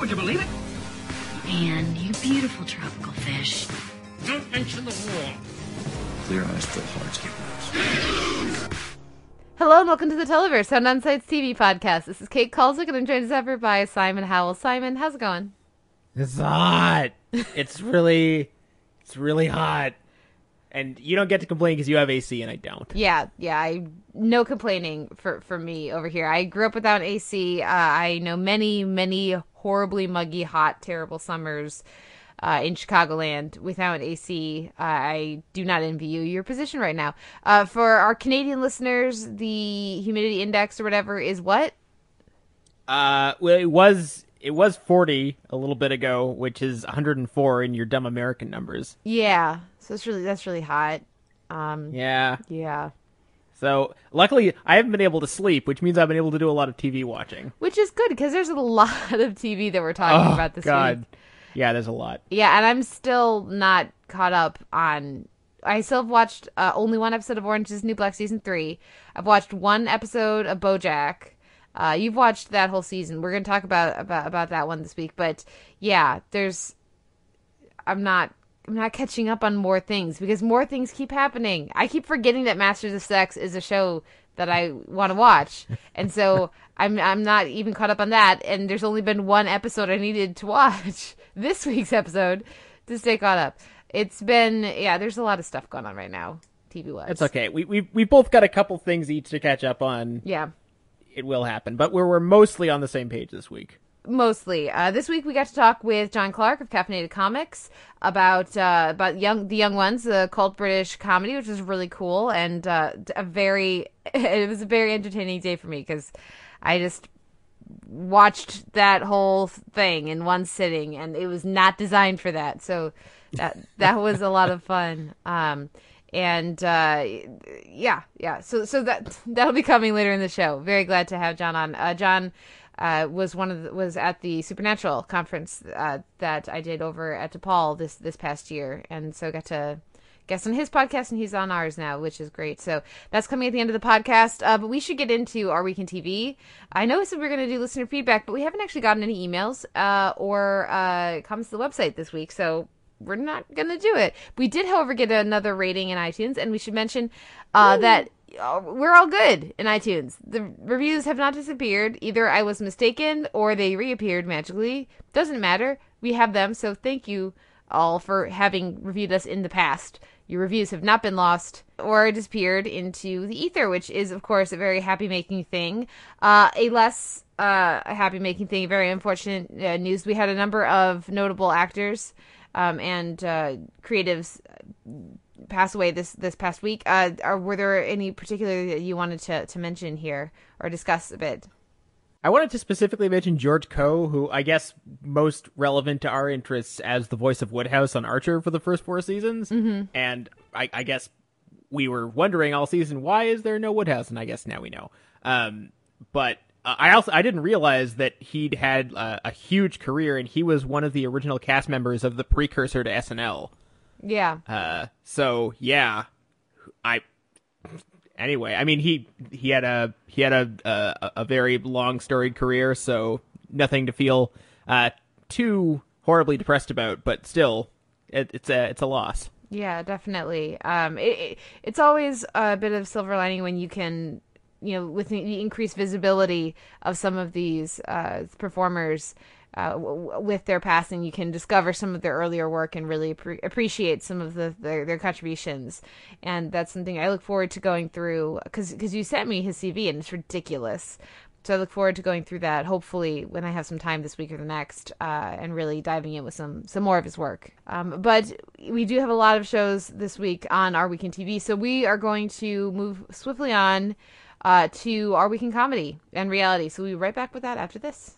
Would you believe it? And you beautiful tropical fish. Don't mention the war. Clear eyes, full hearts, get loose. Hello and welcome to the Televerse, Sound On Sights TV podcast. This is Kate Kulzick and I'm joined as ever by Simon Howell. Simon, how's it going? It's hot. it's really, it's really hot. And you don't get to complain because you have AC and I don't. Yeah, yeah, I no complaining for for me over here. I grew up without AC. Uh, I know many, many horribly muggy, hot, terrible summers uh, in Chicagoland without AC. Uh, I do not envy you your position right now. Uh, for our Canadian listeners, the humidity index or whatever is what? Uh, well, it was it was 40 a little bit ago, which is 104 in your dumb American numbers. Yeah, so it's really that's really hot. Um, Yeah. yeah. So luckily, I haven't been able to sleep, which means I've been able to do a lot of TV watching. Which is good because there's a lot of TV that we're talking oh about this God. week. Yeah, there's a lot. Yeah, and I'm still not caught up on. I still have watched uh, only one episode of Orange is the New Black season three. I've watched one episode of BoJack. Uh, you've watched that whole season. We're going to talk about, about about that one this week. But yeah, there's. I'm not. I'm not catching up on more things because more things keep happening. I keep forgetting that Masters of Sex is a show that I want to watch, and so I'm I'm not even caught up on that. And there's only been one episode I needed to watch this week's episode to stay caught up. It's been yeah. There's a lot of stuff going on right now, TV wise. It's okay. We we we both got a couple things each to catch up on. Yeah, It will happen, but we're we're mostly on the same page this week. Mostly. Uh, this week we got to talk with Jon Clarke of Caffeinated Comics about uh, about young the young ones, the cult British comedy, which was really cool and uh, a very it was a very entertaining day for me because I just watched that whole thing in one sitting and it was not designed for that. So that that was a lot of fun. Um and uh yeah yeah. So so that that'll be coming later in the show. Very glad to have Jon on. Uh Jon uh was one of the, was at the supernatural conference uh that i did over at DePaul this this past year and so got to guest on his podcast and he's on ours now, which is great. So that's coming at the end of the podcast. Uh, but we should get into our week in TV. I know we said we are going to do listener feedback, but we haven't actually gotten any emails uh, or uh, comments to the website this week. So we're not going to do it. We did, however, get another rating in iTunes, and we should mention uh, that we're all good in iTunes. The reviews have not disappeared. Either I was mistaken or they reappeared magically. Doesn't matter. We have them. So thank you all for having reviewed us in the past. Your reviews have not been lost or disappeared into the ether, which is, of course, a very happy making thing. Uh, a less uh, happy making thing, very unfortunate uh, news. We had a number of notable actors um, and uh, creatives pass away this this past week. Uh, are, were there any particular that you wanted to, to mention here or discuss a bit? I wanted to specifically mention George Coe, who I guess most relevant to our interests as the voice of Woodhouse on Archer for the first four seasons. Mm-hmm. And I, I guess we were wondering all season why is there no Woodhouse, and I guess now we know. Um, but uh, I also I didn't realize that he'd had uh, a huge career, and he was one of the original cast members of the precursor to SNL. Yeah. Uh, so yeah, I anyway, I mean he he had a he had a a, a very long storied career, so nothing to feel uh, too horribly depressed about, but still, it, it's a it's a loss. Yeah, definitely. Um, it, it, it's always a bit of silver lining when you can, you know, with the increased visibility of some of these uh, performers. Uh, with their passing, you can discover some of their earlier work and really pre- appreciate some of the their, their contributions. And that's something I look forward to going through because because you sent me his CV and it's ridiculous. So I look forward to going through that. Hopefully, when I have some time this week or the next, uh, and really diving in with some some more of his work. Um, but we do have a lot of shows this week on our weekend TV, so we are going to move swiftly on uh, to our weekend comedy and reality. So we'll be right back with that after this.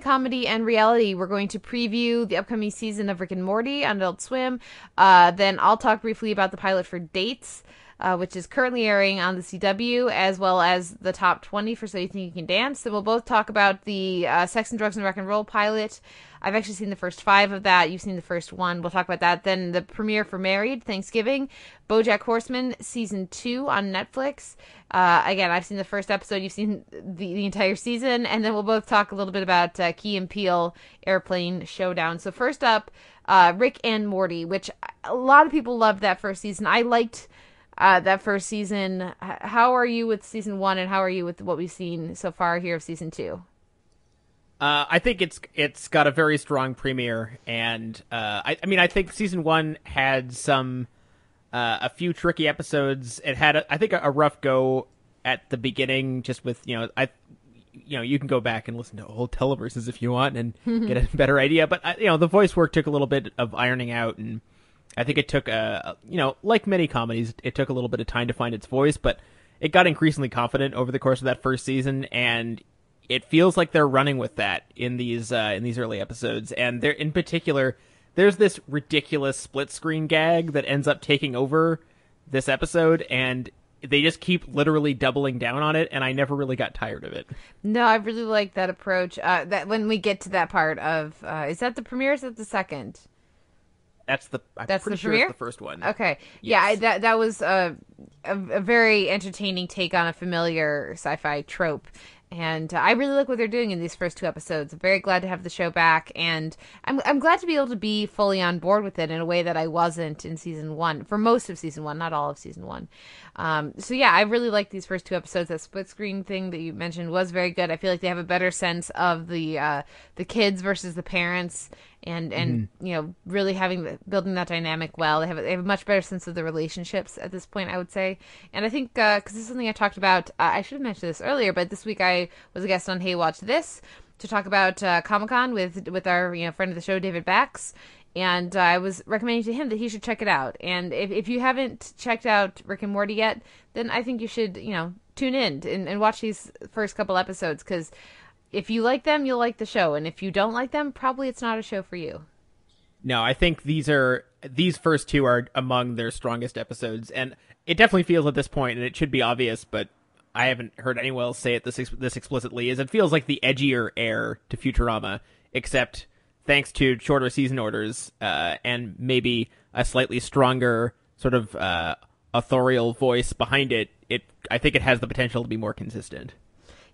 Comedy and reality, we're going to preview the upcoming season of Rick and Morty on Adult Swim. Uh, then I'll talk briefly about the pilot for Dates, uh, which is currently airing on the CW, as well as the top 20 for So You Think You Can Dance. Then we'll both talk about the uh, Sex and Drugs and Rock and Roll pilot. I've actually seen the first five of that. You've seen the first one. We'll talk about that. Then the premiere for Married, Thanksgiving, BoJack Horseman season two on Netflix. Uh, again, I've seen the first episode. You've seen the, the entire season, and then we'll both talk a little bit about uh, Key and Peele Airplane Showdown. So first up, uh, Rick and Morty, which a lot of people loved that first season. I liked uh, that first season. How are you with season one, and how are you with what we've seen so far here of season two? Uh, I think it's it's got a very strong premiere, and uh, I, I mean I think season one had some uh, a few tricky episodes. It had a, I think a, a rough go at the beginning, just with you know I you know you can go back and listen to old televerses if you want and get a better idea. But uh, you know the voice work took a little bit of ironing out, and I think it took a you know like many comedies, it took a little bit of time to find its voice, but it got increasingly confident over the course of that first season, and it feels like they're running with that in these uh, in these early episodes, and there in particular, there's this ridiculous split screen gag that ends up taking over this episode, and they just keep literally doubling down on it, and I never really got tired of it. No, I really like that approach. Uh, that when we get to that part of, uh, is that the premiere? Or is that the second? That's the I'm That's pretty the sure premiere? the first one. Okay, yeah, I, that that was a, a a very entertaining take on a familiar sci-fi trope, and uh, I really like what they're doing in these first two episodes. I'm very glad to have the show back, and I'm I'm glad to be able to be fully on board with it in a way that I wasn't in season one for most of season one, not all of season one. Um, so yeah, I really like these first two episodes. That split screen thing that you mentioned was very good. I feel like they have a better sense of the uh, the kids versus the parents, and and you know really having the, building that dynamic well. They have a, they have a much better sense of the relationships at this point, I would say. And I think because this is something I talked about, uh, I should have mentioned this earlier, but this week I was a guest on Hey Watch This to talk about uh, Comic Con with with our you know friend of the show David Bax. And uh, I was recommending to him that he should check it out. And if, if you haven't checked out Rick and Morty yet, then I think you should, you know, tune in and, and watch these first couple episodes because if you like them, you'll like the show. And if you don't like them, probably it's not a show for you. No, I think these are these first two are among their strongest episodes, and it definitely feels at this point, and it should be obvious, but I haven't heard anyone else say it this ex- this explicitly. Is it feels like the edgier heir to Futurama, except thanks to shorter season orders uh, and maybe a slightly stronger sort of uh, authorial voice behind it. It I think it has the potential to be more consistent.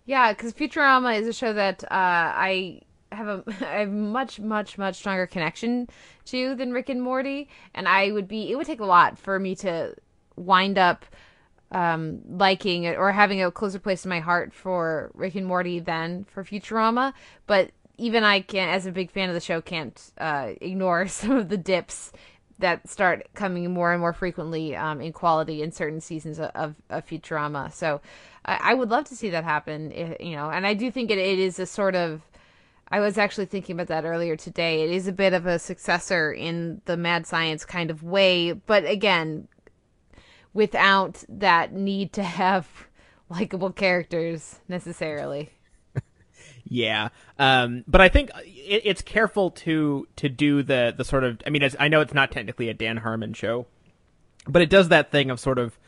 Yeah, because Futurama is a show that uh, I have a, much, much, much stronger connection to than Rick and Morty, and I would be. It would take a lot for me to wind up um, liking it or having a closer place in my heart for Rick and Morty than for Futurama. But even I can, as a big fan of the show, can't uh, ignore some of the dips that start coming more and more frequently um, in quality in certain seasons of, of Futurama. So I, I would love to see that happen, i- you know, and I do think it, it is a sort of. I was actually thinking about that earlier today. It is a bit of a successor in the mad science kind of way, but again, without that need to have likable characters necessarily. Yeah, um, but I think it, it's careful to to do the the sort of. I mean, I know it's not technically a Dan Harmon show, but it does that thing of sort of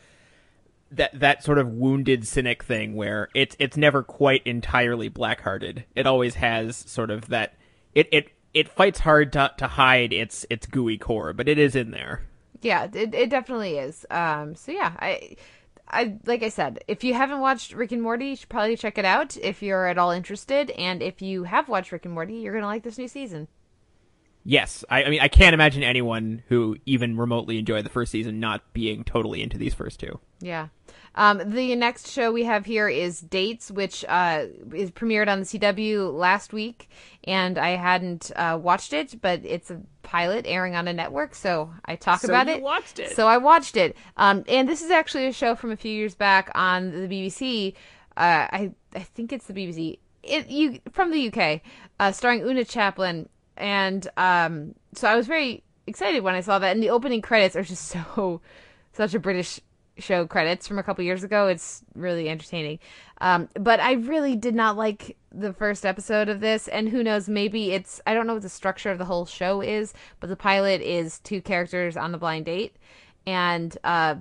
that that sort of wounded cynic thing where it's it's never quite entirely black-hearted. It always has sort of that. It it it fights hard to to hide its its gooey core, but it is in there. Yeah, it, it definitely is. Um, so yeah, I, I like I said, if you haven't watched Rick and Morty, you should probably check it out if you're at all interested. And if you have watched Rick and Morty, you're gonna like this new season. Yes, I, I mean I can't imagine anyone who even remotely enjoyed the first season not being totally into these first two. Yeah. Um, the next show we have here is Dates, which uh, is premiered on the CW last week, and I hadn't uh, watched it, but it's a pilot airing on a network, so I talk So about you it. watched it. So I watched it. Um, and this is actually a show from a few years back on the BBC. Uh, I I think it's the BBC. It you from the UK, uh, starring Oona Chaplin, and um, so I was very excited when I saw that. And the opening credits are just so such a British show credits from a couple years ago. It's really entertaining. Um, but I really did not like the first episode of this, and who knows, maybe it's I don't know what the structure of the whole show is, but the pilot is two characters on the blind date, and uh,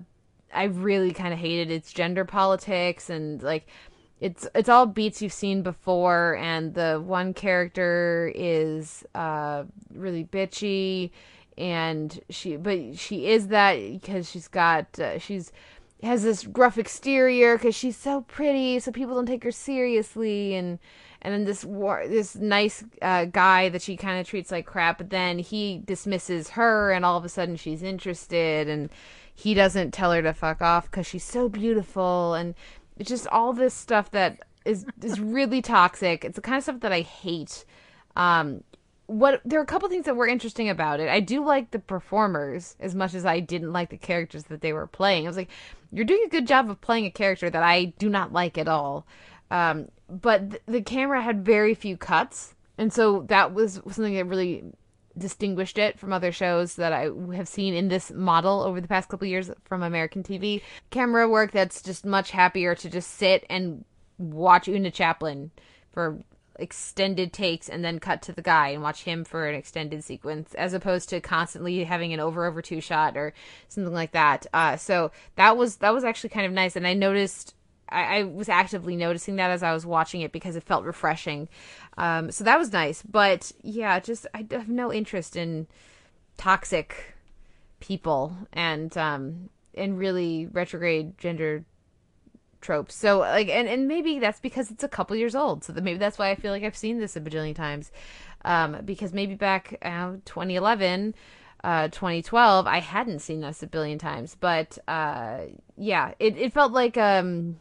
I really kind of hated its gender politics and like it's it's all beats you've seen before and the one character is uh really bitchy and she but she is that because she's got uh, she's has this gruff exterior because she's so pretty so people don't take her seriously and and then this war this nice uh, guy that she kind of treats like crap but then he dismisses her and all of a sudden she's interested and he doesn't tell her to fuck off because she's so beautiful and it's just all this stuff that is is really toxic. It's the kind of stuff that I hate. Um, what there are a couple things that were interesting about it. I do like the performers as much as I didn't like the characters that they were playing. I was like, you're doing a good job of playing a character that I do not like at all. Um, but th- the camera had very few cuts, and so that was something that really distinguished it from other shows that I have seen in this model over the past couple years from American TV. Camera work that's just much happier to just sit and watch Oona Chaplin for extended takes and then cut to the guy and watch him for an extended sequence as opposed to constantly having an over over two shot or something like that uh, so that was that was actually kind of nice and i noticed I, I, was actively noticing that as I was watching it because it felt refreshing. Um, so that was nice. But yeah, just I have no interest in toxic people and um, and really retrograde gender tropes. So like, and and maybe that's because it's a couple years old. So that maybe that's why I feel like I've seen this a bajillion times. Um, because maybe back uh, 2011 uh, 2012, I hadn't seen this a billion times. But uh, yeah, it, it felt like um,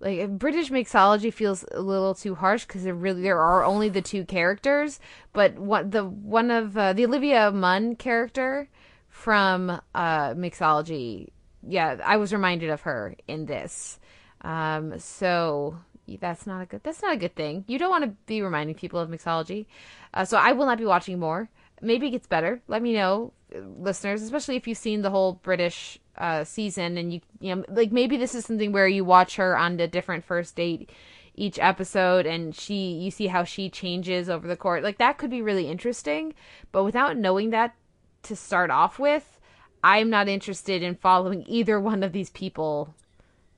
like British mixology feels a little too harsh because there really there are only the two characters, but what the one of uh, the Olivia Munn character from uh, mixology, yeah, I was reminded of her in this. Um, so that's not a good that's not a good thing. You don't want to be reminding people of mixology. Uh, so I will not be watching more. Maybe it gets better. Let me know, listeners, especially if you've seen the whole British uh, season, and you you know like maybe this is something where you watch her on a different first date each episode and she you see how she changes over the course like that could be really interesting but without knowing that to start off with i'm not interested in following either one of these people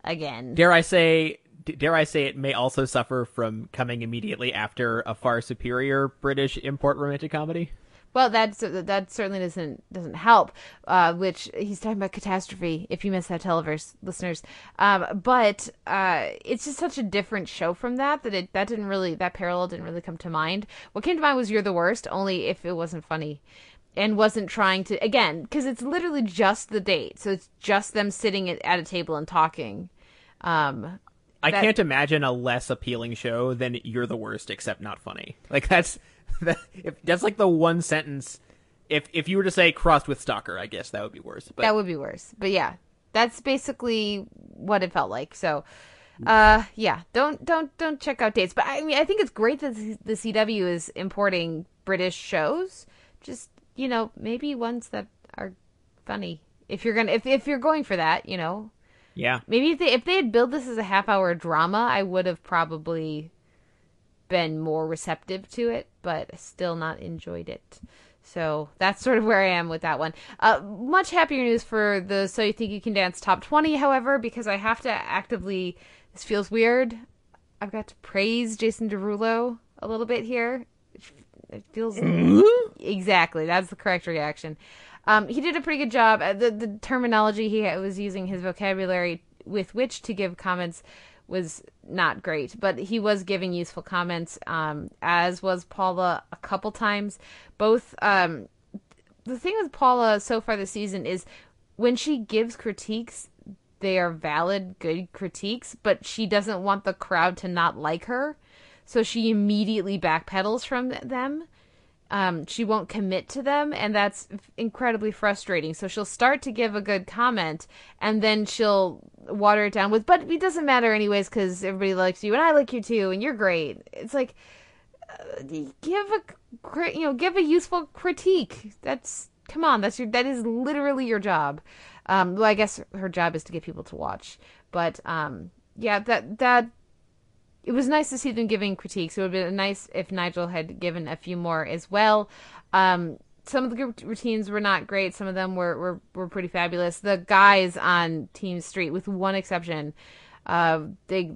again. Dare i say dare i say it may also suffer from coming immediately after a far superior british import romantic comedy well, that's that certainly doesn't doesn't help. Uh, which he's talking about catastrophe. If you missed that televerse, listeners, um, but uh, it's just such a different show from that that it that didn't really that parallel didn't really come to mind. What came to mind was "You're the Worst," only if it wasn't funny and wasn't trying to again because it's literally just the date, so it's just them sitting at, at a table and talking. Um, I that... can't imagine a less appealing show than "You're the Worst," except not funny. Like that's if that's like the one sentence. If if you were to say crossed with stalker, I guess that would be worse. But... That would be worse. But yeah, that's basically what it felt like. So, uh, yeah, don't don't don't check out dates. But I mean, I think it's great that the CW is importing British shows. Just you know, maybe ones that are funny. If you're gonna if if you're going for that, you know. Yeah. Maybe if they if they had billed this as a half hour drama, I would have probably been more receptive to it, but still not enjoyed it. So that's sort of where I am with that one. Uh, much happier news for the So You Think You Can Dance top 20, however, because I have to actively. This feels weird. I've got to praise Jason Derulo a little bit here. It feels. exactly. That's the correct reaction. Um, he did a pretty good job. Uh, the, the terminology he was using, his vocabulary with which to give comments was not great, but he was giving useful comments, um, as was Paula a couple times. Both, um, the thing with Paula so far this season is when she gives critiques, they are valid, good critiques, but she doesn't want the crowd to not like her. So she immediately backpedals from them um, she won't commit to them, and that's incredibly frustrating. So she'll start to give a good comment, and then she'll water it down with, "But it doesn't matter anyways, because everybody likes you, and I like you too, and you're great." It's like uh, give a you know give a useful critique. That's come on, that's your that is literally your job. Um, well, I guess her job is to get people to watch, but um, yeah, that that it was nice to see them giving critiques. It would have been nice if Nigel had given a few more as well. Um, some of the group routines were not great. Some of them were, were, were pretty fabulous. The guys on Team Street, with one exception, uh, they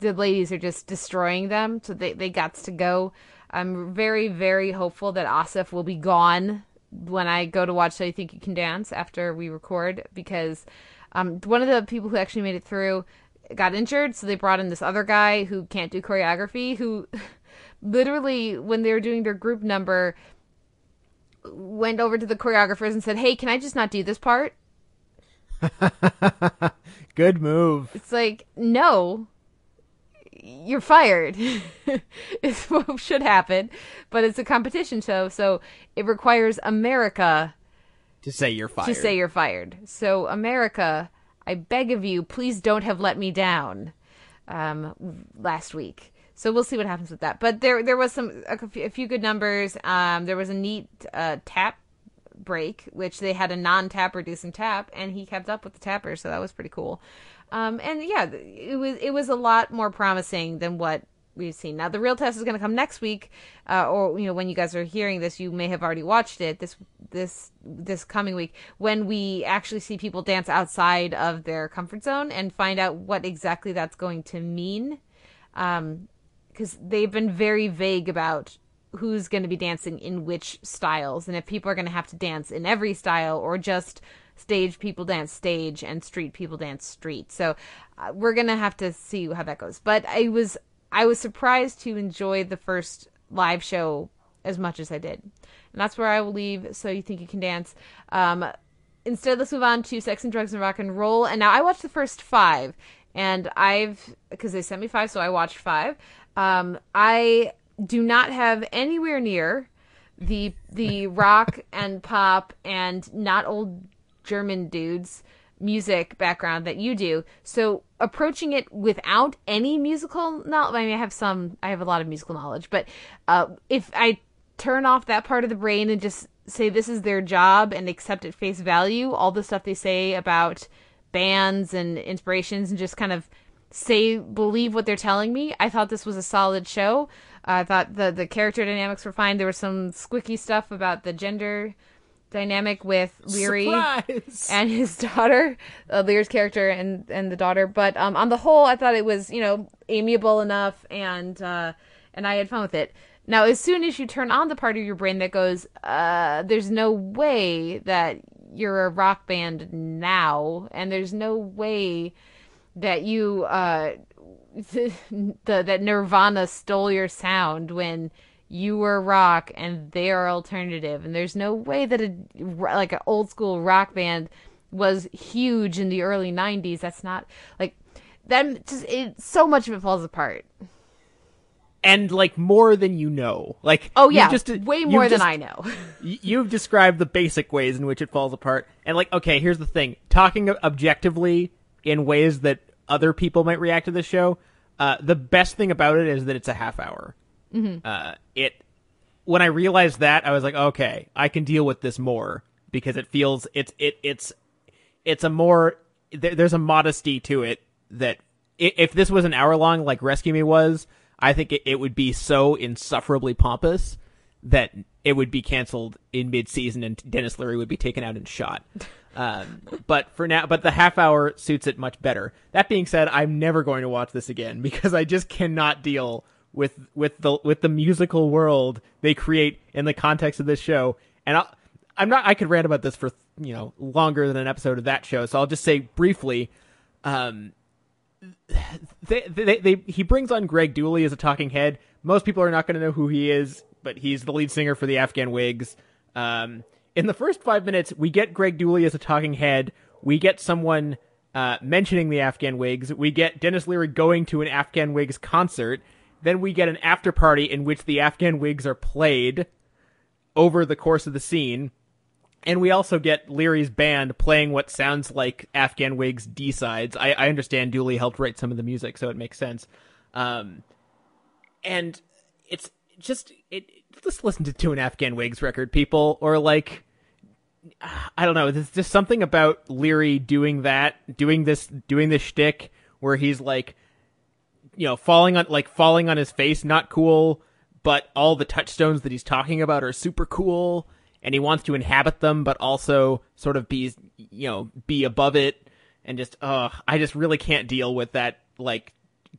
the ladies are just destroying them. So they they got to go. I'm very very hopeful that Asif will be gone when I go to watch So You Think You Can Dance after we record because um, one of the people who actually made it through got injured, so they brought in this other guy who can't do choreography, who literally, when they were doing their group number, went over to the choreographers and said, Hey, can I just not do this part? Good move. It's like, no, you're fired. it's what should happen, but it's a competition show, so it requires America To say you're fired. to say you're fired. So, America, I beg of you, please don't have let me down um, last week. So we'll see what happens with that. But there, there was some a, few- a few good numbers. Um, there was a neat uh, tap break, which they had a non-tapper do some tap, and he kept up with the tapper, so that was pretty cool. Um, and yeah, it was it was a lot more promising than what we've seen. Now the real test is going to come next week, uh, or you know when you guys are hearing this, you may have already watched it this this this coming week when we actually see people dance outside of their comfort zone and find out what exactly that's going to mean. Um, because they've been very vague about who's going to be dancing in which styles and if people are going to have to dance in every style or just stage people dance stage and street people dance street. So uh, we're going to have to see how that goes. But I was I was surprised to enjoy the first live show as much as I did. And that's where I will leave so you think you can dance. Um instead let's move on to sex and drugs and rock and roll and now i watched the first five and i've because they sent me five so i watched five um i do not have anywhere near the the rock and pop and not old german dudes music background that you do so approaching it without any musical knowledge i mean i have some i have a lot of musical knowledge but uh if i turn off that part of the brain and just say this is their job and accept at face value all the stuff they say about bands and inspirations and just kind of say believe what they're telling me. I thought this was a solid show. I thought the the character dynamics were fine. There was some squicky stuff about the gender dynamic with Leary Surprise! and his daughter, uh, Lear's character and and the daughter. But um, on the whole, I thought it was you know amiable enough, and uh, and I had fun with it. Now, as soon as you turn on the part of your brain that goes, uh, "There's no way that you're a rock band now," and there's no way that you uh, the, that Nirvana stole your sound when you were rock and they are alternative, and there's no way that a like an old school rock band was huge in the early '90s. That's not like that. Just it, so much of it falls apart. and like more than you know. Like Oh yeah, just, way more than just- I know. You've described the basic ways in which it falls apart, and like, okay, here's the thing: talking objectively in ways that other people might react to this show. Uh, the best thing about it is that it's a half hour. Mm-hmm. Uh, it when I realized that, I was like, okay, I can deal with this more because it feels it's it it's it's a more there, there's a modesty to it that if this was an hour long like Rescue Me was, I think it, it would be so insufferably pompous that it would be canceled in mid season and Denis Leary would be taken out and shot. Um, but for now, but the half hour suits it much better. That being said, I'm never going to watch this again because I just cannot deal with with the with the musical world they create in the context of this show. And I'll, I'm not. I could rant about this for you know longer than an episode of that show. So I'll just say briefly. Um, they, they, they, he brings on Greg Dulli as a talking head. Most people are not going to know who he is, but he's the lead singer for the Afghan Whigs. Um, in the first five minutes, we get Greg Dulli as a talking head. We get someone uh, mentioning the Afghan Whigs. We get Denis Leary going to an Afghan Whigs concert. Then we get an after party in which the Afghan Whigs are played over the course of the scene. And we also get Leary's band playing what sounds like Afghan Whigs D sides. I, I understand Dulli helped write some of the music, so it makes sense. Um, and it's just it. Just listen to, to an Afghan Wigs record, people, or like I don't know. There's just something about Leary doing that, doing this, doing this shtick where he's like, you know, falling on like falling on his face, not cool, but all the touchstones that he's talking about are super cool, and he wants to inhabit them, but also sort of be, you know, be above it, and just, uh, I just really can't deal with that like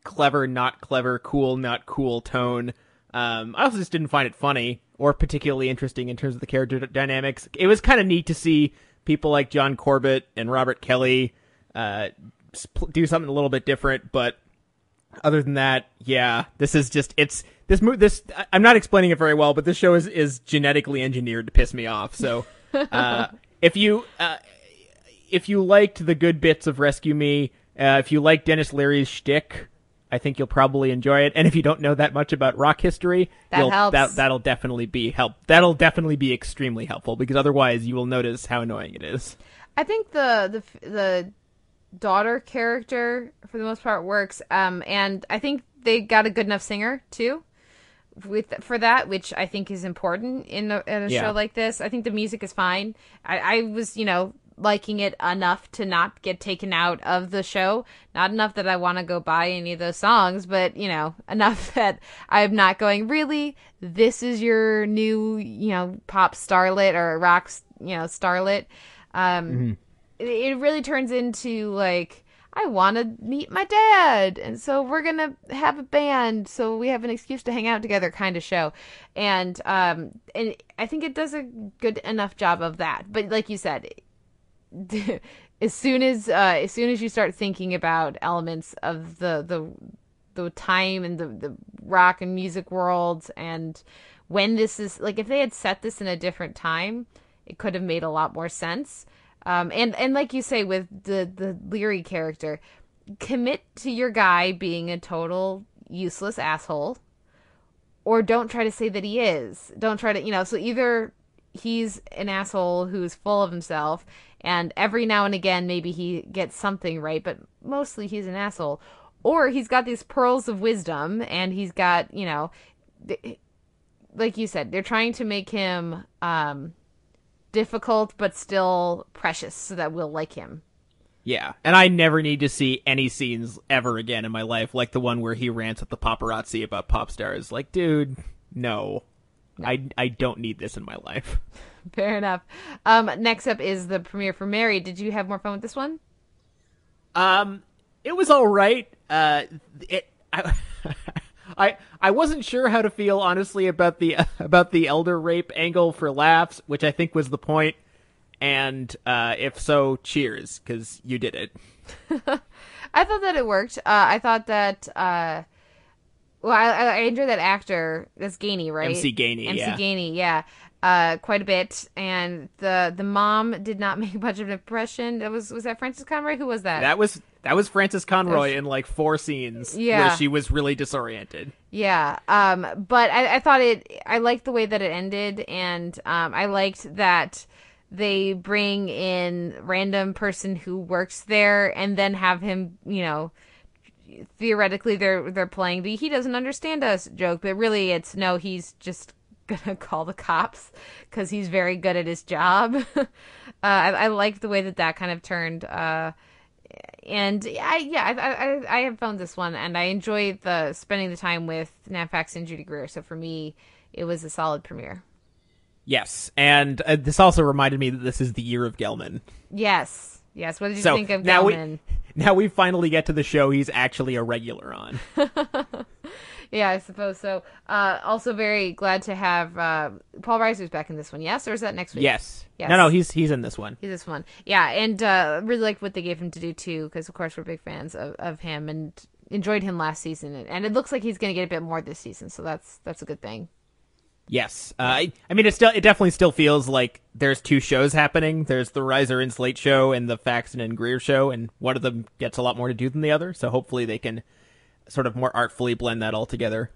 clever, not clever, cool, not cool tone. Um, I also just didn't find it funny or particularly interesting in terms of the character d- dynamics. It was kind of neat to see people like John Corbett and Robert Kelly uh, do something a little bit different, but other than that, yeah, this is just it's this mo- this I'm not explaining it very well, but this show is is genetically engineered to piss me off. So, uh, if you uh, if you liked the good bits of Rescue Me, uh, if you like Denis Leary's shtick, I think you'll probably enjoy it. And if you don't know that much about rock history, That helps. That, that'll definitely be help. That'll definitely be extremely helpful because otherwise you will notice how annoying it is. I think the the the daughter character for the most part works. Um, and I think they got a good enough singer too. With for that, which I think is important in a, in a Yeah. show like this. I think the music is fine. I, I was, you know, liking it enough to not get taken out of the show. Not enough that I want to go buy any of those songs, but you know, enough that I'm not going. Really, this is your new, you know, pop starlet or rock, you know, starlet. Um, it, it really turns into like I want to meet my dad, and so we're gonna have a band, so we have an excuse to hang out together, kind of show, and um, and I think it does a good enough job of that. But like you said, as soon as uh, as soon as you start thinking about elements of the the the time and the the rock and music world and when this is like if they had set this in a different time it could have made a lot more sense um and and like you say with the the leary character commit to your guy being a total useless asshole or don't try to say that he is. Don't try to you know so either he's an asshole who's full of himself and every now and again maybe he gets something right but mostly he's an asshole. Or he's got these pearls of wisdom and he's got you know th- like you said they're trying to make him um difficult but still precious so that we'll like him Yeah, and I never need to see any scenes ever again in my life, like the one where he rants at the paparazzi about pop stars. Like, dude, no, I I don't need this in my life. fair enough um next up is the premiere for Married did you have more fun with this one Um, it was all right. Uh, it I. I I wasn't sure how to feel honestly about the about the elder rape angle for laughs, which I think was the point. And uh, if so, cheers because you did it. I thought that it worked. Uh, I thought that. Uh, well, I, I enjoy that actor. That's Gainey, right? MC Gainey, MC yeah. Gainey, yeah. Uh, quite a bit. And the the mom did not make much of an impression. That was was that Frances Conroy? Who was that? That was that was Frances Conroy in like four scenes Yeah. where she was really disoriented. Yeah. Um. But I, I thought it. I liked the way that it ended, and um, I liked that they bring in random person who works there, and then have him, you know, theoretically they're they're playing the he doesn't understand us joke, but really it's no, he's just gonna call the cops because he's very good at his job. uh, I, I liked the way that that kind of turned. Uh, and I yeah I, I I have found this one and I enjoy the spending the time with Nat Faxon and Judy Greer. So for me, it was a solid premiere. Yes, and uh, this also reminded me that this is the year of Gelman. Yes, yes. What did you So think of now Gelman? we now we finally get to the show he's actually a regular on. Yeah, I suppose so. Uh, also, very glad to have uh, Paul Reiser's back in this one. Yes, or is that next week? yes. Yes. No, no, he's he's in this one. He's this one. Yeah, and uh, really liked what they gave him to do too, because of course we're big fans of, of him and enjoyed him last season, and it looks like he's going to get a bit more this season, so that's that's a good thing. Yes. Uh, I, I mean, it still it definitely still feels like there's two shows happening. There's the Reiser and Slate show and the Faxon and Greer show, and one of them gets a lot more to do than the other. So hopefully they can sort of more artfully blend that all together.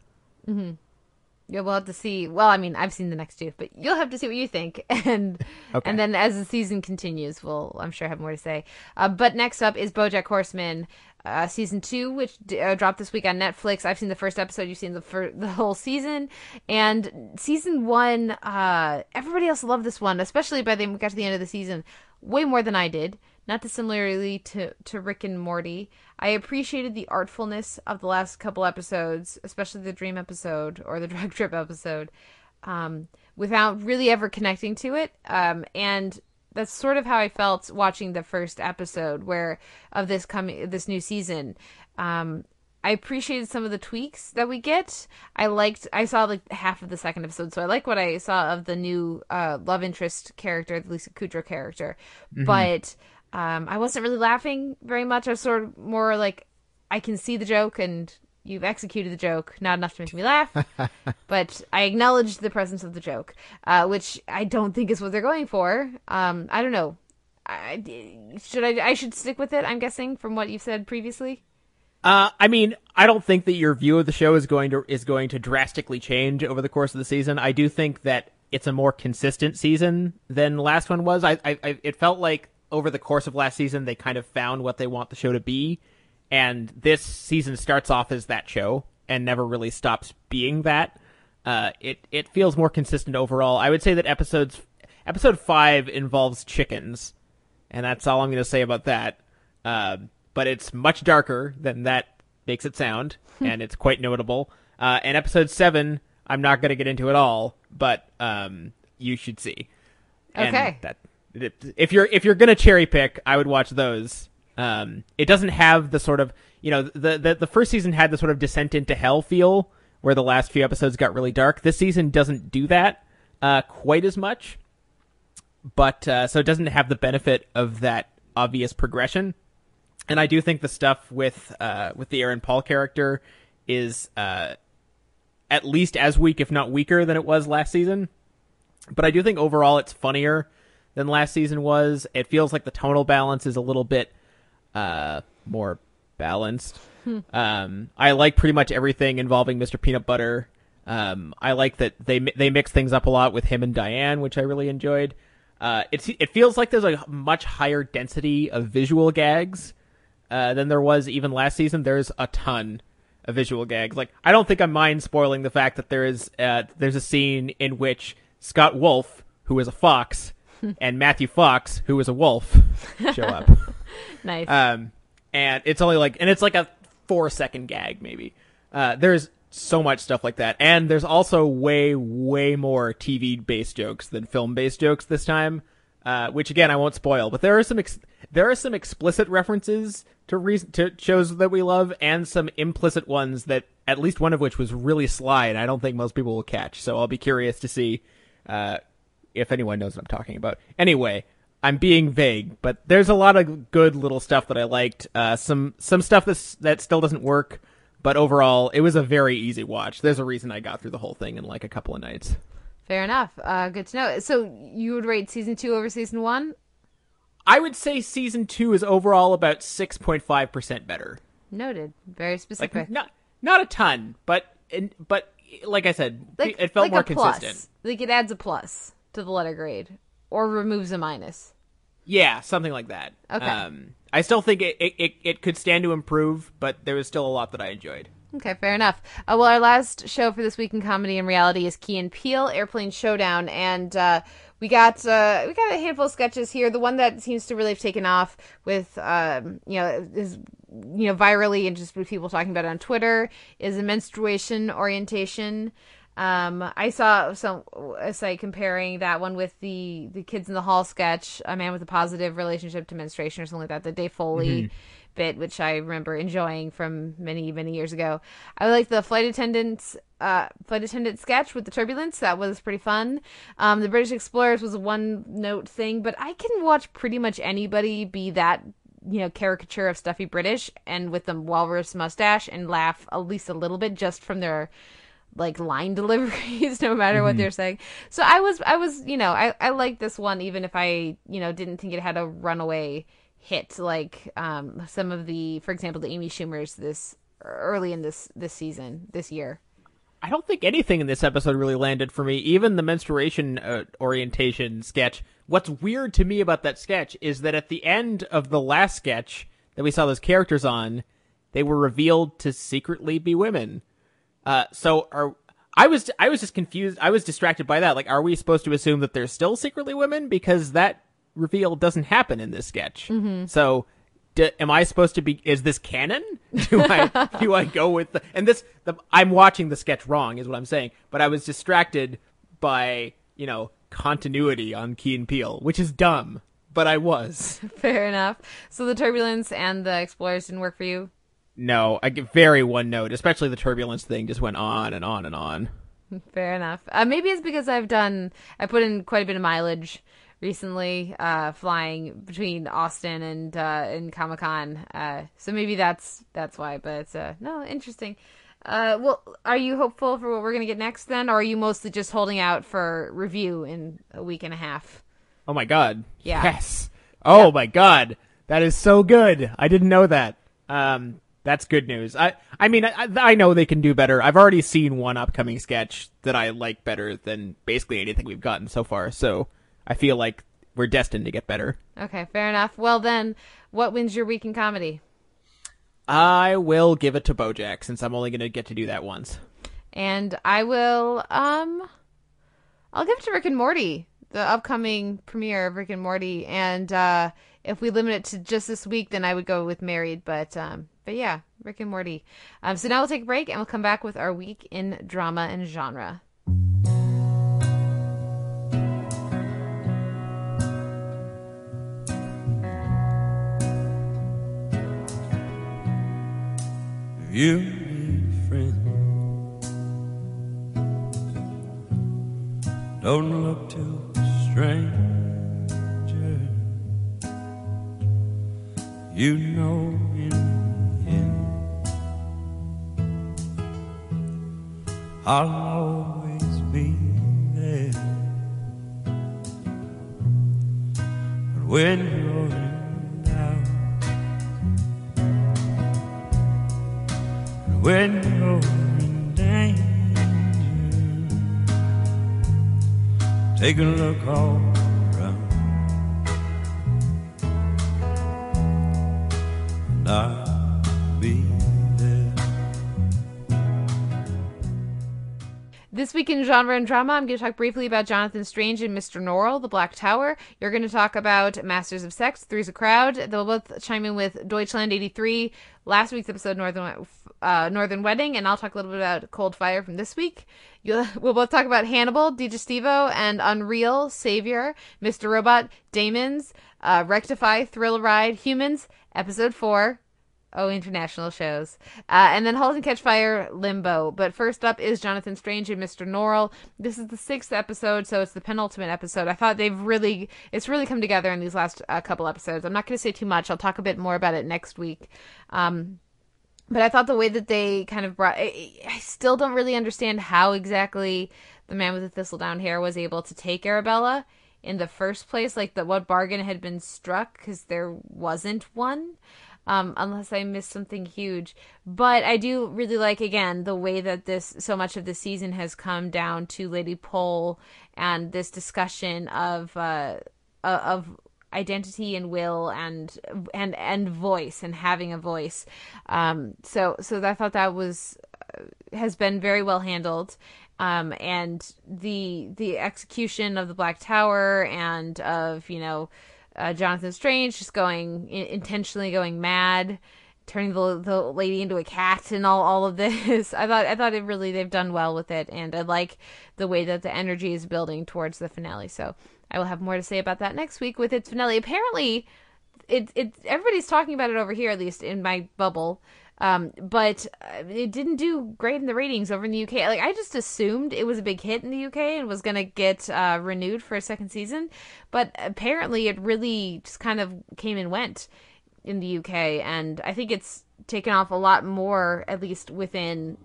Yeah, we'll have to see. Well, I mean, I've seen the next two, but you'll have to see what you think, and Okay. and then as the season continues, we'll I'm sure have more to say. Uh, but next up is BoJack Horseman. uh, season two, which d- uh, dropped this week on Netflix. I've seen the first episode. You've seen the fir- the whole season, and season one. Uh, everybody else loved this one, especially by the we got to the end of the season, way more than I did. Not dissimilarly to to Rick and Morty, I appreciated the artfulness of the last couple episodes, especially the dream episode or the drug trip episode, um, without really ever connecting to it. Um, and that's sort of how I felt watching the first episode where of this coming this new season. Um, I appreciated some of the tweaks that we get. I liked I saw like half of the second episode, so I like what I saw of the new uh, love interest character, the Lisa Kudrow character. But um, I wasn't really laughing very much. I was sort of more like I can see the joke and you've executed the joke, not enough to make me laugh, but I acknowledged the presence of the joke, uh, which I don't think is what they're going for. Um, I don't know. I, should I? I should stick with it. I'm guessing from what you've said previously. Uh, I mean, I don't think that your view of the show is going to is going to drastically change over the course of the season. I do think that it's a more consistent season than last one was. I, I, I it felt like over the course of last season they kind of found what they want the show to be, and this season starts off as that show and never really stops being that. Uh, it it feels more consistent overall. I would say that episodes episode five involves chickens, and that's all I'm going to say about that. Uh, but it's much darker than that makes it sound, and it's quite notable. Uh, and episode seven, I'm not going to get into at all, but um, you should see. And Okay. That if you're if you're to cherry pick, I would watch those. Um, it doesn't have the sort of you know the, the the first season had the sort of descent into hell feel where the last few episodes got really dark. This season doesn't do that uh, quite as much, but uh, so it doesn't have the benefit of that obvious progression. And I do think the stuff with uh, with the Aaron Paul character is uh, at least as weak, if not weaker, than it was last season. But I do think overall it's funnier than last season was. It feels like the tonal balance is a little bit uh, more balanced. um, I like pretty much everything involving Mr. Peanut Butter. Um, I like that they they mix things up a lot with him and Diane, which I really enjoyed. Uh, it's it feels like there's a much higher density of visual gags uh, than there was even last season. There's a ton of visual gags. Like I don't think I mind spoiling the fact that there is uh, there's a scene in which Scott Wolf, who is a fox, and Matthew Fox, who is a wolf, show up. Nice. Um, and it's only like, and it's like a four second gag, maybe. Uh, there's so much stuff like that. And there's also way, way more TV based jokes than film based jokes this time. Uh, which again, I won't spoil, but there are some, ex- there are some explicit references to reason, to shows that we love and some implicit ones that at least one of which was really sly and I don't think most people will catch. So I'll be curious to see, uh, if anyone knows what I'm talking about. Anyway, I'm being vague, but there's a lot of good little stuff that I liked. Uh, some some stuff that's, that still doesn't work, but overall, it was a very easy watch. There's a reason I got through the whole thing in like a couple of nights. Fair enough. Uh, good to know. So you would rate season two over season one? I would say season two is overall about six point five percent better. Noted. Very Like specific. not not a ton, but but like I said, Like- it felt like more a plus. consistent. Like it adds a plus to the letter grade, or removes a minus. Yeah, something like that. Okay. Um, I still think it, it, it, it could stand to improve, but there was still a lot that I enjoyed. Okay, fair enough. Uh, well, our last show for this week in comedy and reality is Key and Peele Airplane Showdown, and uh, we got uh, we got a handful of sketches here. The one that seems to really have taken off with um, you know is you know virally and just with people talking about it on Twitter is a menstruation orientation. Um, I saw some a site comparing that one with the the kids in the hall sketch, a man with a positive relationship to menstruation or something like that. The Dave Foley bit, which I remember enjoying from many many years ago. I like the flight attendants uh, flight attendant sketch with the turbulence. That was pretty fun. Um, the British Explorers was a one note thing, but I can watch pretty much anybody be that you know caricature of stuffy British and with the walrus mustache and laugh at least a little bit just from their like line deliveries no matter what they're saying so i was i was you know i i liked this one even if i you know didn't think it had a runaway hit like um some of the for example the amy schumers this early in this this season this year I don't think anything in this episode really landed for me. Even the menstruation uh, orientation sketch. What's weird to me about that sketch is that at the end of the last sketch that we saw those characters on, they were revealed to secretly be women. Uh, so are I was I was just confused. I was distracted by that. Like, are we supposed to assume that they're still secretly women because that reveal doesn't happen in this sketch? Mm-hmm. So, d- am I supposed to be? Is this canon? Do I do I go with the? And this, the, I'm watching the sketch wrong, is what I'm saying. But I was distracted by you know continuity on Key and Peele, which is dumb. But I was. Fair enough. So the turbulence and the explorers didn't work for you. No, I get very one note, especially the turbulence thing just went on and on and on. Fair enough. Uh, maybe it's because I've done, I put in quite a bit of mileage recently, uh, flying between Austin and uh, and Comic Con. Uh, so maybe that's that's why. But uh, no, interesting. Uh, well, are you hopeful for what we're gonna get next then, or are you mostly just holding out for review in a week and a half? Oh my god. Yeah. Yes. Oh Yep. my god. That is so good. I didn't know that. Um that's good news. I I mean I, I know they can do better. I've already seen one upcoming sketch that I like better than basically anything we've gotten so far. So I feel like we're destined to get better. Okay, fair enough. Well then, what wins your week in comedy? I will give it to BoJack since I'm only going to get to do that once. And I will um I'll give it to Rick and Morty, the upcoming premiere of Rick and Morty. And uh if we limit it to just this week, then I would go with Married, but um but yeah, Rick and Morty. Um so now we'll take a break and we'll come back with our week in drama and genre. You need a friend. Don't look to a stranger. You know I'll always be there. But when you're in doubt. when you're in danger. Take a look all around, and I'll be This week in genre and drama, I'm going to talk briefly about Jonathan Strange and Mr. Norrell, The Black Tower. You're going to talk about Masters of Sex, Three's a Crowd. They'll both chime in with Deutschland 83, last week's episode, Northern uh, Northern Wedding, and I'll talk a little bit about Cold Fire from this week. You'll, we'll both talk about Hannibal, Digestivo, and Unreal, Savior, Mr. Robot, Damons, uh, Rectify, Thrill Ride, Humans, Episode 4, Oh, international shows. Uh, and then Halt and Catch Fire, Limbo. But first up is Jonathan Strange and Mr. Norrell. This is the sixth episode, so it's the penultimate episode. I thought they've really, it's really come together in these last uh, couple episodes. I'm not going to say too much. I'll talk a bit more about it next week. Um, but I thought the way that they kind of brought, I, I still don't really understand how exactly the man with the thistle down hair was able to take Arabella in the first place. Like, the, what bargain had been struck, because there wasn't one um, unless I missed something huge. But I do really like again the way that this so much of the season has come down to Lady Pole and this discussion of uh, of identity and will and and and voice and having a voice. Um, so so I thought that was uh, has been very well handled. Um, and the the execution of the Black Tower and of you know uh, Jonathan Strange just going in, intentionally going mad, turning the the lady into a cat, and all all of this. I thought I thought it really they've done well with it, and I like the way that the energy is building towards the finale. So I will have more to say about that next week with its finale. Apparently, it it everybody's talking about it over here, at least in my bubble. Um, but uh, it didn't do great in the ratings over in the UK. Like I just assumed it was a big hit in the UK and was gonna get uh, renewed for a second season, but apparently it really just kind of came and went in the UK, and I think it's taken off a lot more, at least within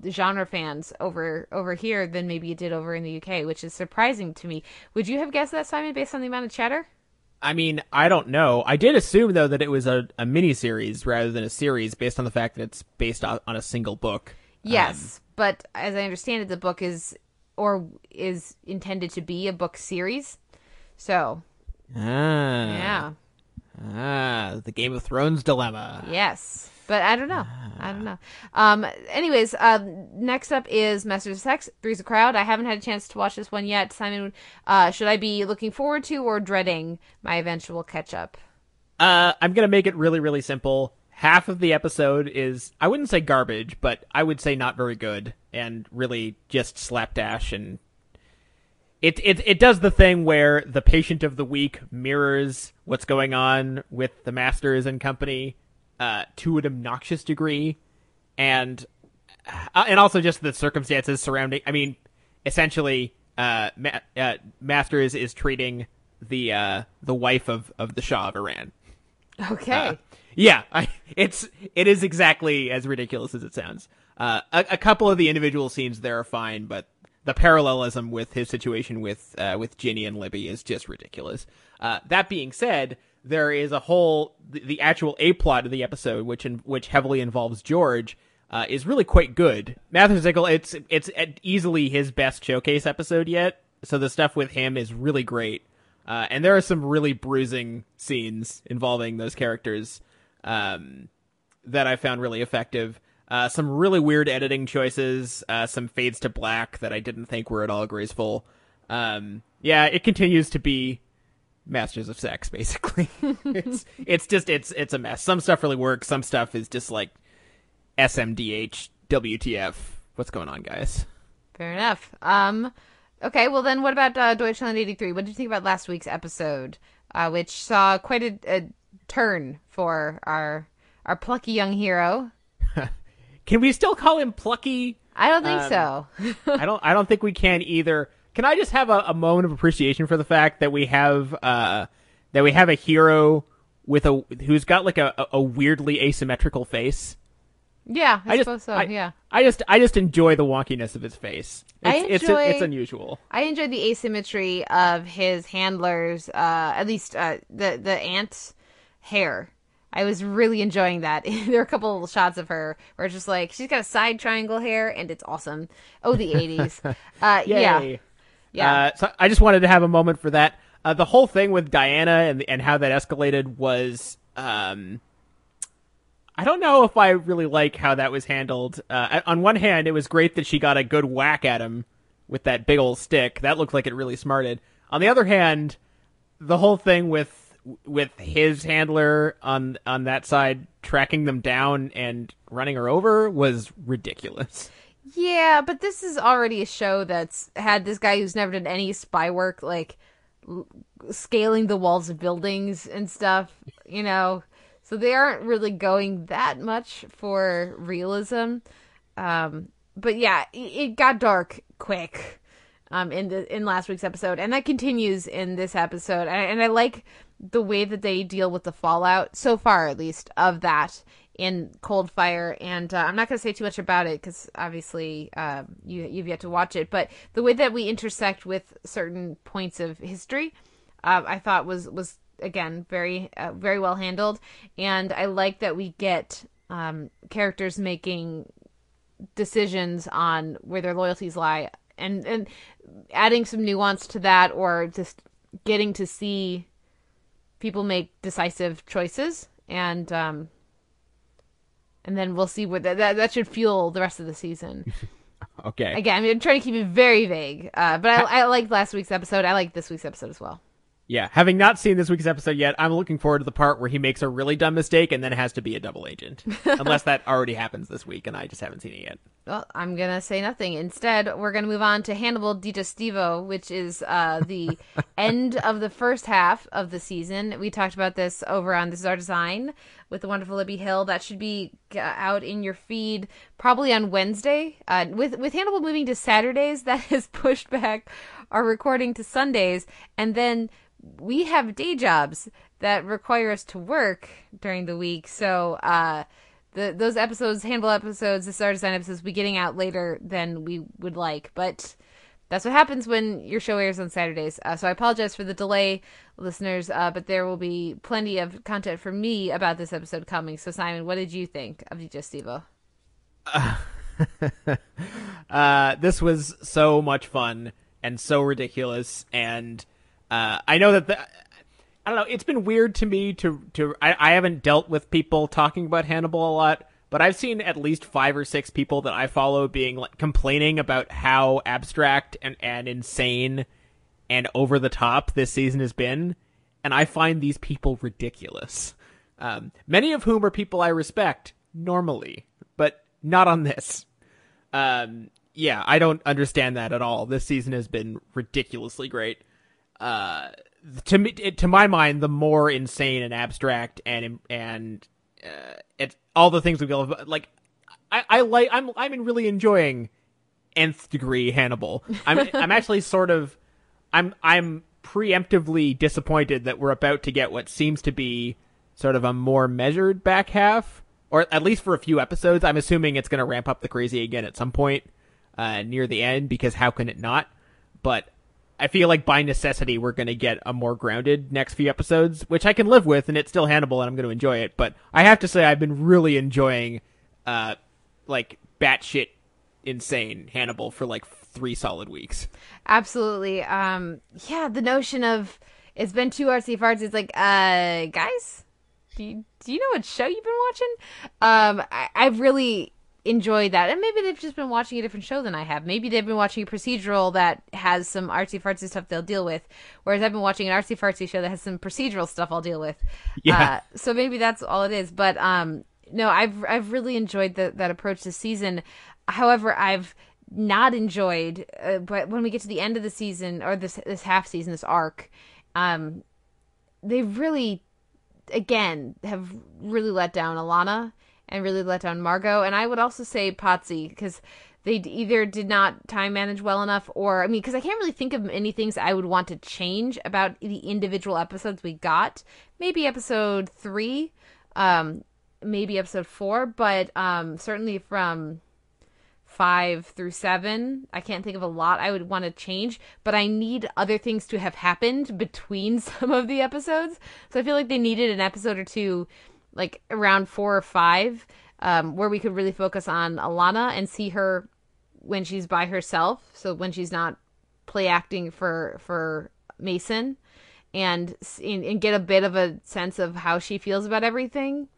the genre fans over over here than maybe it did over in the UK, which is surprising to me. Would you have guessed that, Simon, based on the amount of chatter? I mean, I don't know. I did assume though that it was a, a mini series rather than a series, based on the fact that it's based on, on a single book. Yes, but as I understand it, the book is or is intended to be a book series. So Ah, yeah, ah, the Game of Thrones dilemma. yes. But I don't know. I don't know. Um. Anyways, uh, next up is Masters of Sex. Three's a Crowd. I haven't had a chance to watch this one yet. Simon, uh, should I be looking forward to or dreading my eventual catch up? Uh, I'm gonna make it really, really simple. Half of the episode is I wouldn't say garbage, but I would say not very good and really just slapdash and it it it does the thing where the patient of the week mirrors what's going on with the masters and company uh, to an obnoxious degree, and uh, and also just the circumstances surrounding. I mean, essentially, uh, Ma- uh, Masters is treating the uh, the wife of, of the Shah of Iran. Okay. Uh, yeah, I, it's it is exactly as ridiculous as it sounds. Uh, a, a couple of the individual scenes there are fine, but the parallelism with his situation with uh, with Ginny and Libby is just ridiculous. Uh, that being said, there is a whole the, the actual a plot of the episode, which in, which heavily involves George, uh, is really quite good. Matthew Zickle, it's it's easily his best showcase episode yet. So the stuff with him is really great, uh, and there are some really bruising scenes involving those characters um, that I found really effective. Uh, some really weird editing choices, uh, some fades to black that I didn't think were at all graceful. Um, yeah, it continues to be Masters of Sex, basically. it's it's just it's it's a mess. Some stuff really works. Some stuff is just like SMDH, WTF. What's going on, guys? Fair enough. Um, okay. Well, then, what about uh, Deutschland '83? What did you think about last week's episode, uh, which saw quite a, a turn for our our plucky young hero? Can we still call him plucky? I don't think Um, so. I don't. I don't think we can either. Can I just have a, a moment of appreciation for the fact that we have uh, that we have a hero with a who's got like a, a weirdly asymmetrical face. yeah, I, I just, suppose so. I, yeah. I just, I just enjoy the wonkiness of his face. It's, I enjoy- it's unusual. I enjoyed the asymmetry of his handlers, uh, at least uh, the the aunt's hair. I was really enjoying that. there are a couple of shots of her where it's just like she's got a side triangle hair, and it's awesome. Oh, the eighties. uh, yeah. Yeah. Uh, so I just wanted to have a moment for that. Uh, the whole thing with Diana and and how that escalated was, um, I don't know if I really like how that was handled. Uh, on one hand, it was great that she got a good whack at him with that big old stick. That looked like it really smarted. On the other hand, the whole thing with with his handler on on that side tracking them down and running her over was ridiculous. Yeah, but this is already a show that's had this guy who's never done any spy work, like scaling the walls of buildings and stuff, you know. So they aren't really going that much for realism. Um, but yeah, it, it got dark quick um, in the in last week's episode, and that continues in this episode. And, and I like the way that they deal with the fallout so far, at least of that in Cold Fire. And uh, I'm not going to say too much about it because obviously um, you you've yet to watch it. But the way that we intersect with certain points of history, uh, I thought was was again very uh, very well handled, and I like that we get um, characters making decisions on where their loyalties lie and and adding some nuance to that or just getting to see people make decisive choices and um and then we'll see what that that, that should fuel the rest of the season. Okay. again i'm trying to keep it very vague uh but i i like last week's episode. I like this week's episode as well Yeah, having not seen this week's episode yet, I'm looking forward to the part where he makes a really dumb mistake and then has to be a double agent. Unless that already happens this week and I just haven't seen it yet. Well, I'm gonna say nothing. Instead, we're gonna move on to Hannibal Digestivo, which is uh, the end of the first half of the season. We talked about this over on This Is Our Design with the wonderful Libby Hill. That should be uh, out in your feed probably on Wednesday. Uh, with with Hannibal moving to Saturdays, that has pushed back our recording to Sundays, and then we have day jobs that require us to work during the week. So, uh, the those episodes, handle episodes, the star design episodes, be getting out later than we would like, but that's what happens when your show airs on Saturdays. Uh, so I apologize for the delay, listeners, uh, but there will be plenty of content for me about this episode coming. So Simon, what did you think of Digestivo? Uh, this was so much fun and so ridiculous, and uh, I know that the, I don't know. It's been weird to me to to I, I haven't dealt with people talking about Hannibal a lot, but I've seen at least five or six people that I follow being like complaining about how abstract and and insane and over the top this season has been, and I find these people ridiculous. Um, many of whom are people I respect normally, but not on this. Um, yeah, I don't understand that at all. This season has been ridiculously great. Uh, to me, to my mind, the more insane and abstract and and uh, it's all the things we feel like. I, I like. I'm I'm really enjoying nth degree Hannibal. I'm I'm actually sort of I'm I'm preemptively disappointed that we're about to get what seems to be sort of a more measured back half, or at least for a few episodes. I'm assuming it's going to ramp up the crazy again at some point uh, near the end because how can it not? But I feel like by necessity we're going to get a more grounded next few episodes, which I can live with, and it's still Hannibal, and I'm going to enjoy it. But I have to say I've been really enjoying, uh, like batshit insane Hannibal for like three solid weeks. Absolutely. Um, yeah, the notion of it's been two artsy farts. It's like, uh, guys, do you, do you know what show you've been watching? Um, I, I've really enjoyed that. And maybe they've just been watching a different show than I have. Maybe they've been watching a procedural that has some artsy fartsy stuff they'll deal with, whereas I've been watching an artsy fartsy show that has some procedural stuff I'll deal with. Yeah. Uh, so maybe that's all it is. But um, no, I've I've really enjoyed the, that approach this season. However, I've not enjoyed, uh, but when we get to the end of the season or this this half season, this arc, um, they really, again, have really let down Alana and really let down Margot, and I would also say Pazzi because they either did not time manage well enough, or I mean, because I can't really think of any things I would want to change about the individual episodes we got. Maybe episode three, um, maybe episode four, but um, certainly from five through seven. I can't think of a lot I would want to change, but I need other things to have happened between some of the episodes. So I feel like they needed an episode or two, like around four or five, um, where we could really focus on Alana and see her when she's by herself. So when she's not play acting for for Mason, and and get a bit of a sense of how she feels about everything,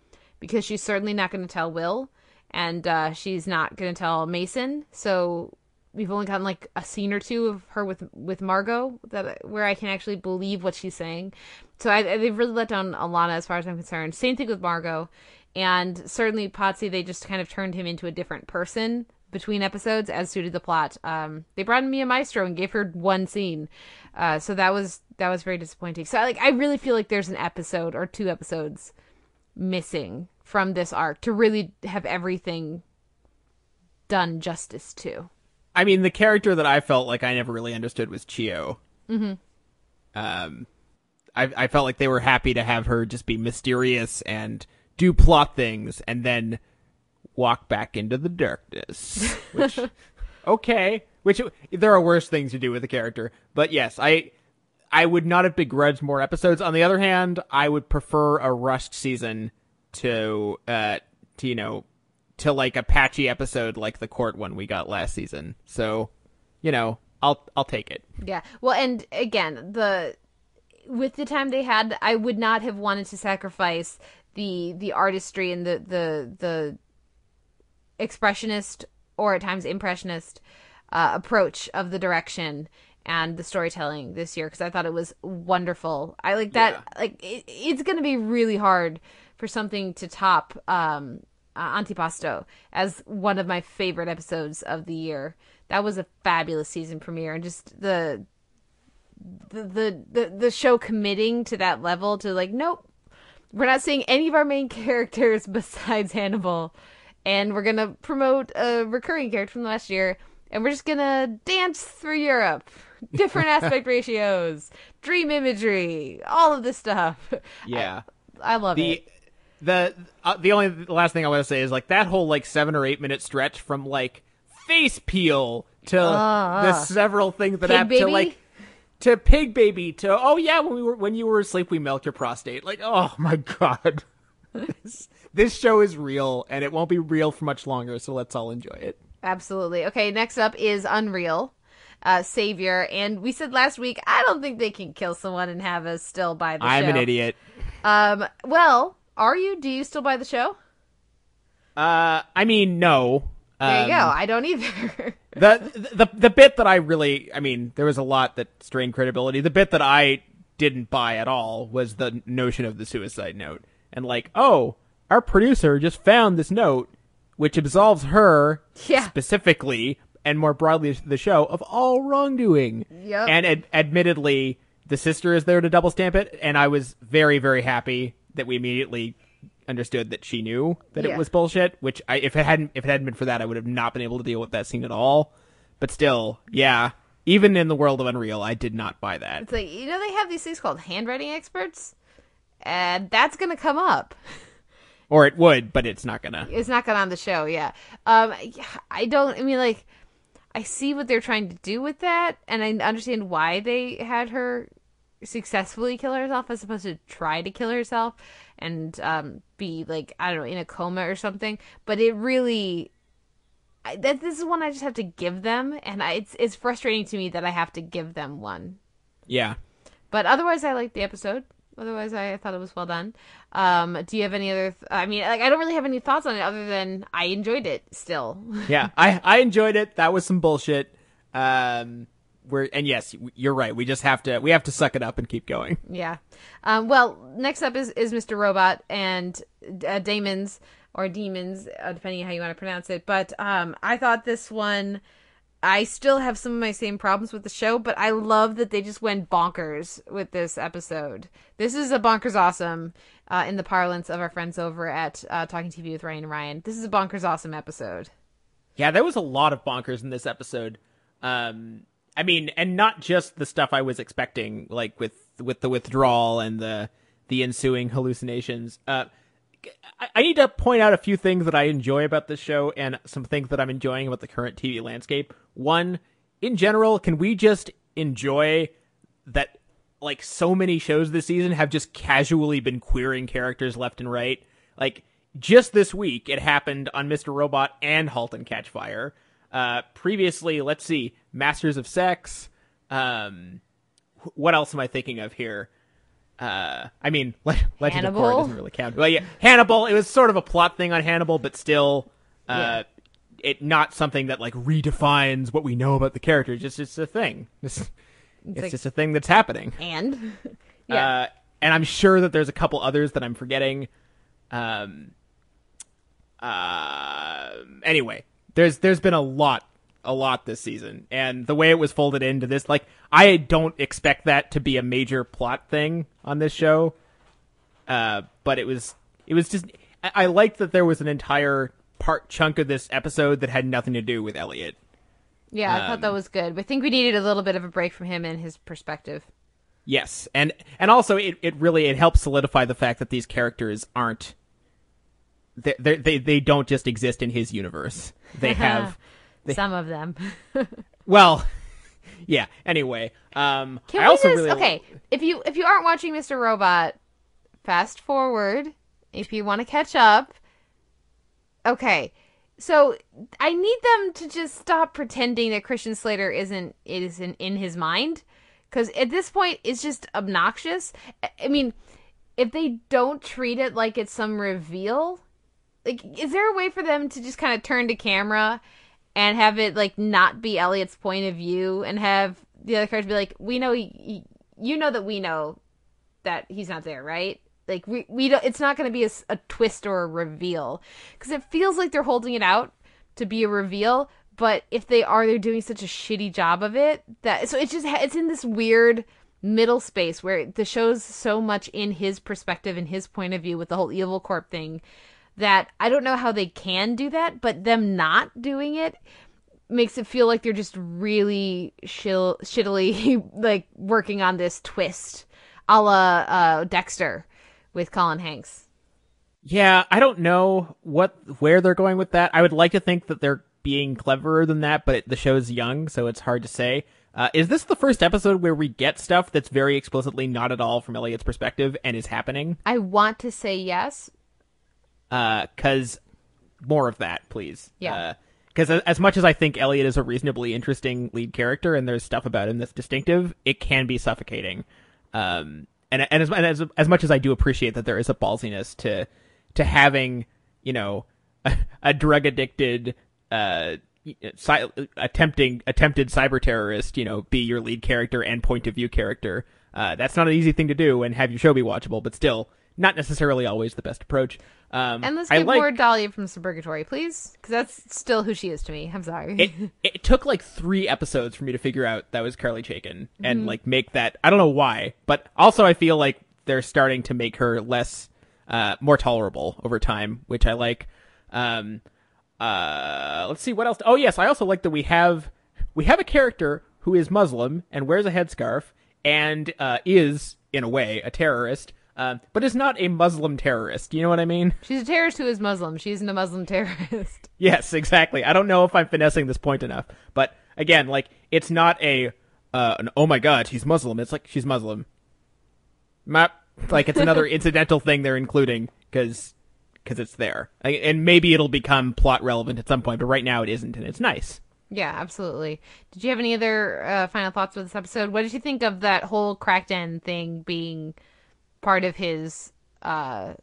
because she's certainly not going to tell Will and uh, she's not going to tell Mason. So we've only gotten like a scene or two of her with with Margot that where I can actually believe what she's saying. So I, they've really let down Alana as far as I'm concerned. Same thing with Margot, and certainly Pazzi. They just kind of turned him into a different person between episodes as suited the plot. Um, they brought in Mia Maestro and gave her one scene, uh, so that was that was very disappointing. So like I really feel like there's an episode or two episodes missing from this arc to really have everything done justice to. I mean, the character that I felt like I never really understood was Chiyo. Mm-hmm. Um, I I felt like they were happy to have her just be mysterious and do plot things, and then walk back into the darkness. Which, okay, which there are worse things to do with a character, but yes, I. I would not have begrudged more episodes. On the other hand, I would prefer a rushed season to uh to you know to like a patchy episode like the court one we got last season. So, you know, I'll I'll take it. Yeah. Well, and again, the with the time they had, I would not have wanted to sacrifice the the artistry and the the the expressionist or at times impressionist uh, approach of the direction and the storytelling this year because I thought it was wonderful. I like that. Yeah. Like it, it's going to be really hard for something to top um, uh, Antipasto as one of my favorite episodes of the year. That was a fabulous season premiere, and just the the the the, the show committing to that level to like, nope, we're not seeing any of our main characters besides Hannibal, and we're gonna promote a recurring character from last year, and we're just gonna dance through Europe. Different aspect ratios, dream imagery, all of this stuff. Yeah, I, I love the, it the uh, the only the last thing I want to say is like that whole like seven or eight minute stretch from like face peel to uh, the several things that happened to like to pig baby to oh yeah when we were when you were asleep we milked your prostate like oh my god this, this show is real and it won't be real for much longer so let's all enjoy it absolutely okay next up is unreal uh, savior. And we said last week, I don't think they can kill someone and have us still by the I'm show. an idiot. Um, well, are you? Do you still buy the show? Uh, I mean, no. There you Um, go. I don't either. the, the the bit that I really, I mean, there was a lot that strained credibility. The bit that I didn't buy at all was the notion of the suicide note, and like, oh, our producer just found this note, which absolves her Yeah. specifically and more broadly the show of all wrongdoing. Yep. And ad- admittedly, the sister is there to double stamp it, and I was very very happy that we immediately understood that she knew that Yeah. it was bullshit. Which I, if it hadn't if it hadn't been for that, I would have not been able to deal with that scene at all. But still, yeah. Even in the world of Unreal, I did not buy that. It's like you know they have these things called handwriting experts, and that's gonna come up. Or it would, but it's not gonna. It's not gonna on the show. Yeah. Um. yeah, I don't. I mean, like, I see what they're trying to do with that, and I understand why they had her successfully kill herself as opposed to try to kill herself and um be like I don't know in a coma or something. But it really. I, that this is one I just have to give them, and I, it's it's frustrating to me that I have to give them one. Yeah. But otherwise, I liked the episode. Otherwise, I thought it was well done. Um, do you have any other? Th- I mean, like, I don't really have any thoughts on it other than I enjoyed it still. Yeah. I I enjoyed it. That was some bullshit. Um. We're and yes, you're right. We just have to we have to suck it up and keep going. yeah. Um, well, next up is is Mr. Robot and uh, Damon's or Demons, uh, depending on how you want to pronounce it. But um, I thought this one. I still have some of my same problems with the show, but I love that they just went bonkers with this episode. This is a bonkers awesome, uh, in the parlance of our friends over at uh, Talking TV with Ryan and Ryan. This is a bonkers awesome episode. Yeah, there was a lot of bonkers in this episode. Um, I mean, and not just the stuff I was expecting, like with with the withdrawal and the the ensuing hallucinations. Uh, I, I need to point out a few things that I enjoy about this show and some things that I'm enjoying about the current TV landscape. One, in general, can we just enjoy that? Like so many shows this season have just casually been queering characters left and right. Like just this week, it happened on Mr. Robot and *Halt and Catch Fire*. Uh, previously, let's see, *Masters of Sex*. Um, what else am I thinking of here? Uh, I mean, Le- Legend of Korra doesn't really count. Well, yeah, Hannibal. It was sort of a plot thing on Hannibal, but still, uh, it not something that like redefines what we know about the character. Just it's a thing. It's, it's like- just a thing that's happening. And yeah, Uh, and I'm sure that there's a couple others that I'm forgetting. Um, uh, anyway, there's there's been a lot, a lot this season, and the way it was folded into this, like I don't expect that to be a major plot thing on this show. Uh, but it was it was just I, I liked that there was an entire part chunk of this episode that had nothing to do with Elliot. yeah, I thought um, that was good. I think we needed a little bit of a break from him and his perspective. Yes, and and also it, it really it helps solidify the fact that these characters aren't they they, they don't just exist in his universe. They have Some of them. well, yeah. Anyway, um, Can I we also just really okay? If you if you aren't watching Mr. Robot, fast forward. If you want to catch up, okay. So I need them to just stop pretending that Christian Slater isn't isn't in his mind, because at this point it's just obnoxious. I- I mean, if they don't treat it like it's some reveal, like is there a way for them to just kind of turn to camera and have it like not be Elliot's point of view and have the other characters be like, "We know, y- you know that we know that he's not there, right?" Like we we don't. It's not going to be a twist or a reveal because it feels like they're holding it out to be a reveal. But if they are, they're doing such a shitty job of it that so it's just it's in this weird middle space where the show's so much in his perspective and his point of view with the whole evil corp thing that I don't know how they can do that, but them not doing it makes it feel like they're just really shill, shittily like working on this twist, a la uh, Dexter with Colin Hanks. Yeah, I don't know what where they're going with that. I would like to think that they're being cleverer than that, but it, the show's young, so it's hard to say. Uh, is this the first episode where we get stuff that's very explicitly not at all from Elliot's perspective and is happening? I want to say yes. Because more of that, please. Yeah. Because because as much as I think Elliot is a reasonably interesting lead character and there's stuff about him that's distinctive, it can be suffocating. Um, and and as, and as as much as I do appreciate that there is a ballsiness to to having you know a, a drug addicted uh cy- attempting attempted cyber terrorist you know be your lead character and point of view character uh, that's not an easy thing to do and have your show be watchable but still not necessarily always the best approach um, And let's I get like- more Dahlia from the Suburgatory, please, because that's still who she is to me. I'm sorry. it it took like three episodes for me to figure out that was Carly Chaikin Mm-hmm. and like make that I don't know why, but also I feel like they're starting to make her less uh more tolerable over time, which I like. Um uh let's see what else. Oh yes, I also like that we have we have a character who is Muslim and wears a headscarf and uh is in a way a terrorist. Um, but is not a Muslim terrorist. You know what I mean? She's a terrorist who is Muslim. She isn't a Muslim terrorist. Yes, exactly. I don't know if I'm finessing this point enough, but again, like it's not a uh, an oh my god, he's Muslim. It's like she's Muslim. Map like it's another incidental thing they're including because because it's there, and maybe it'll become plot relevant at some point, but right now it isn't, and it's nice. Yeah, absolutely. Did you have any other uh, final thoughts with this episode? What did you think of that whole Crackden thing being part of his, uh,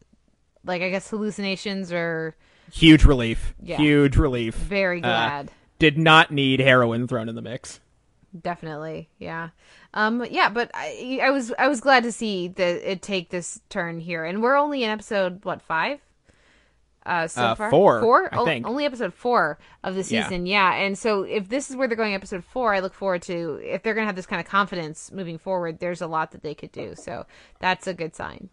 like I guess hallucinations or Huge relief. Yeah. Huge relief. very Uh, glad. did not need heroin thrown in the mix. Definitely, yeah, um, yeah. But I, I was, I was glad to see that it take this turn here, and we're only in episode what five? Uh, so Uh, far, four, four. I O- think. only episode four of the season. Yeah. and so if this is where they're going, episode four, I look forward to if they're going to have this kind of confidence moving forward. There's a lot that they could do, so that's a good sign.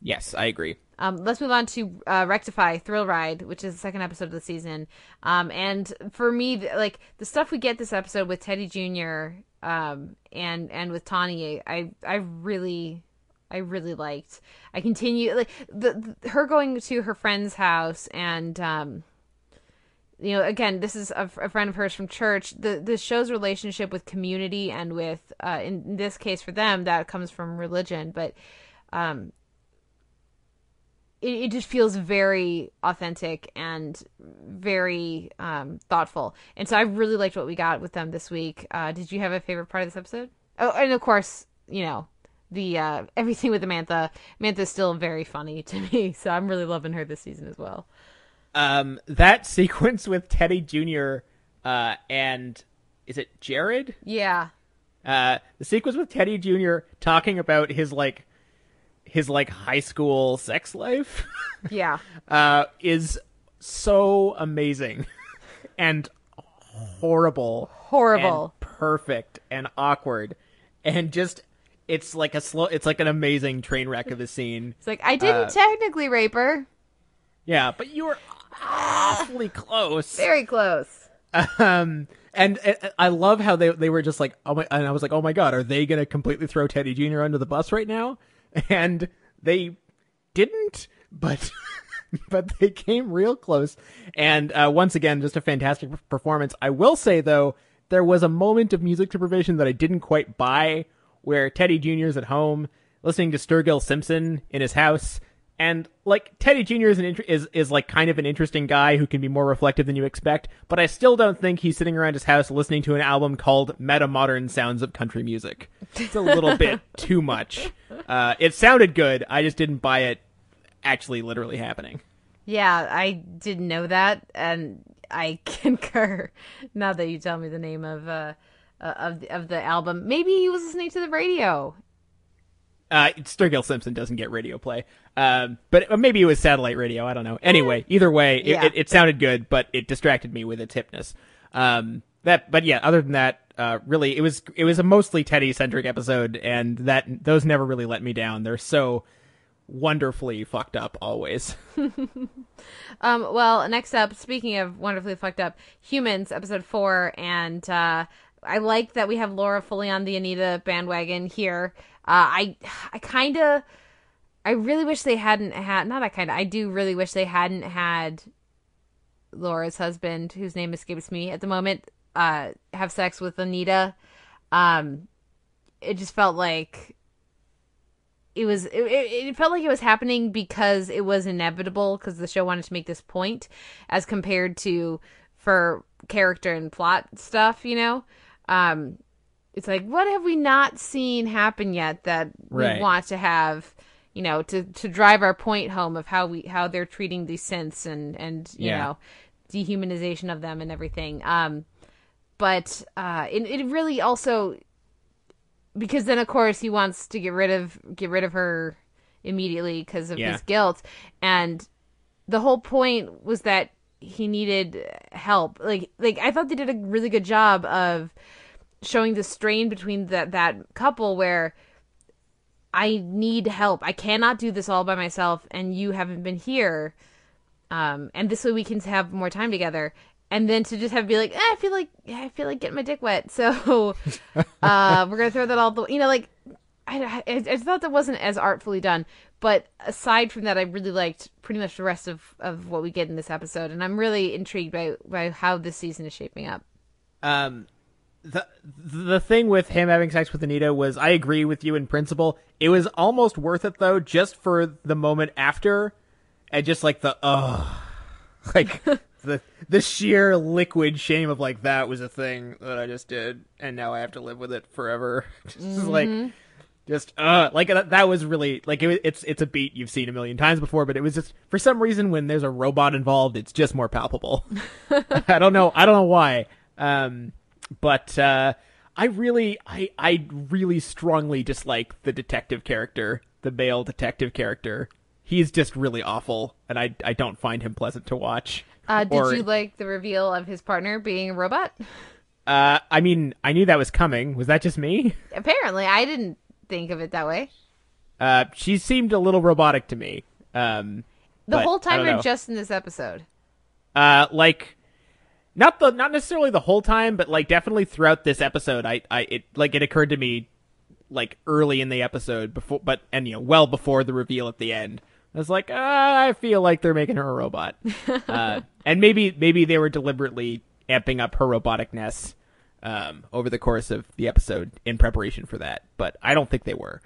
Yes, I agree. Um, let's move on to uh, Rectify Thrill Ride, which is the second episode of the season. Um, and for me, th- like the stuff we get this episode with Teddy Jr. Um, and and with Tawney, I I really I really liked. I continue like the, the her going to her friend's house and um, you know again this is a, friend of hers from church. The the show's relationship with community and with uh in this case for them that comes from religion. But um it, it just feels very authentic and very um thoughtful. And so i really liked what we got with them this week. Uh did you have a favorite part of this episode? Oh and of course you know the uh everything with Amantha. Amantha's still very funny to me, so I'm really loving her this season as well. Um, that sequence with Teddy Jr. Uh, and is it Jared? Yeah. Uh, the sequence with Teddy Jr. talking about his like his like high school sex life Yeah. uh, is so amazing and horrible, Horrible. and perfect and awkward, and just it's like a slow. It's like an amazing train wreck of a scene. It's like I didn't Uh, technically rape her. Yeah, but you were awfully close. Very close. Um, and, and I love how they they were just like, oh my, and I was like, oh my god, are they gonna completely throw Teddy Jr. under the bus right now? And they didn't, but but they came real close. And uh, once again, just a fantastic performance. I will say though, there was a moment of music supervision that I didn't quite buy, where Teddy Jr. is at home listening to Sturgill Simpson in his house. And like Teddy Jr. is an int- is is like kind of an interesting guy who can be more reflective than you expect, but I still don't think he's sitting around his house listening to an album called Meta Modern Sounds of Country Music. It's a little bit too much. Uh, it sounded good, I just didn't buy it actually literally happening. Yeah, I didn't know that, and I concur. Now that you tell me the name of uh, uh of the, of the album, maybe he was listening to the radio. Uh, Sturgill Simpson doesn't get radio play, um, but uh, maybe it was satellite radio. I don't know. Anyway, either way, it, Yeah. it, it sounded good, but it distracted me with its hipness. Um, that, but yeah, other than that, uh, really, it was it was a mostly Teddy centric episode, and that those never really let me down. They're so wonderfully fucked up always. Um, well, next up, speaking of wonderfully fucked up, Humans, episode four, and uh, I like that we have Laura fully on the Anita bandwagon here. Uh, I, I kind of, I really wish they hadn't had. Not I kind of. I do really wish they hadn't had Laura's husband, whose name escapes me at the moment, uh, have sex with Anita. Um, it just felt like it was it, it felt like it was happening because it was inevitable because the show wanted to make this point as compared to for character and plot stuff. You know, um, it's like what have we not seen happen yet that Right. we want to have. You know, to to drive our point home of how we how they're treating these synths and and you Yeah. know dehumanization of them and everything. Um, but uh, it it really also because then of course he wants to get rid of get rid of her immediately because of Yeah. his guilt and the whole point was that he needed help like like i thought they did a really good job of showing the strain between that that couple where i need help. I cannot do this all by myself and you haven't been here. Um and this way we can have more time together. And then to just have be like eh, i feel like i feel like getting my dick wet. So uh we're gonna throw that all the you know like I, I, I thought that wasn't as artfully done. But aside from that i really liked pretty much the rest of of what we get in this episode. And i'm really intrigued by by how this season is shaping up. Um the the thing with him having sex with Anita was I agree with you in principle. It was almost worth it though, just for the moment after, and just like the oh, like the the sheer liquid shame of like that was a thing that I just did, and now I have to live with it forever. just like just uh like that, that was really like it, it's it's a beat you've seen a million times before but it was just for some reason when there's a robot involved it's just more palpable. I don't know i don't know why. Um but uh i really i i really strongly dislike the detective character the male detective character. He's just really awful and i i don't find him pleasant to watch. Uh did Or- you like the reveal of his partner being a robot? Uh i mean i knew that was coming. Was that just me? Apparently. I didn't think of it that way. Uh she seemed a little robotic to me. Um the whole time or just in this episode? Uh like not the not necessarily the whole time but like definitely throughout this episode i i it like it occurred to me like early in the episode before but and you know well before the reveal at the end. I was like ah, i feel like they're making her a robot. Uh and maybe maybe they were deliberately amping up her roboticness um over the course of the episode in preparation for that but i don't think they were.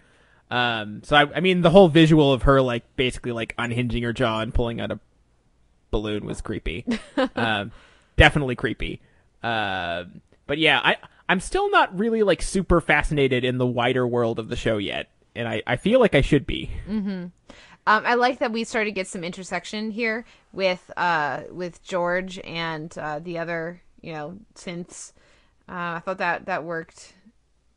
Um so i, I mean the whole visual of her like basically like unhinging her jaw and pulling out a balloon was creepy. um, definitely creepy. Um, but yeah, I I'm still not really like super fascinated in the wider world of the show yet, and I I feel like I should be. Um, I like that we started to get some intersection here with uh with George and uh, the other you know synths. Uh, I thought that that worked.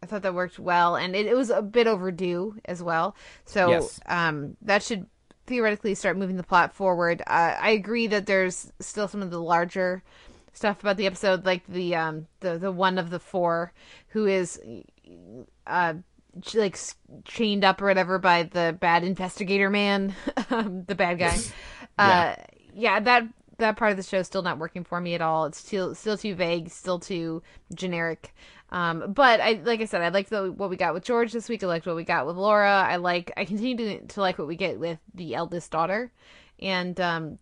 I thought that worked well, and it, it was a bit overdue as well. So Yes. um, that should theoretically start moving the plot forward. Uh, I agree that there's still some of the larger stuff about the episode, like the um the the one of the four who is uh like chained up or whatever by the bad investigator man, um, the bad guy. Uh, yeah, that that part of the show is still not working for me at all. It's still still too vague, still too generic. Um, but I like I said, I liked the, what we got with George this week. I liked what we got with Laura. I like I continue to, to like what we get with the eldest daughter, and um,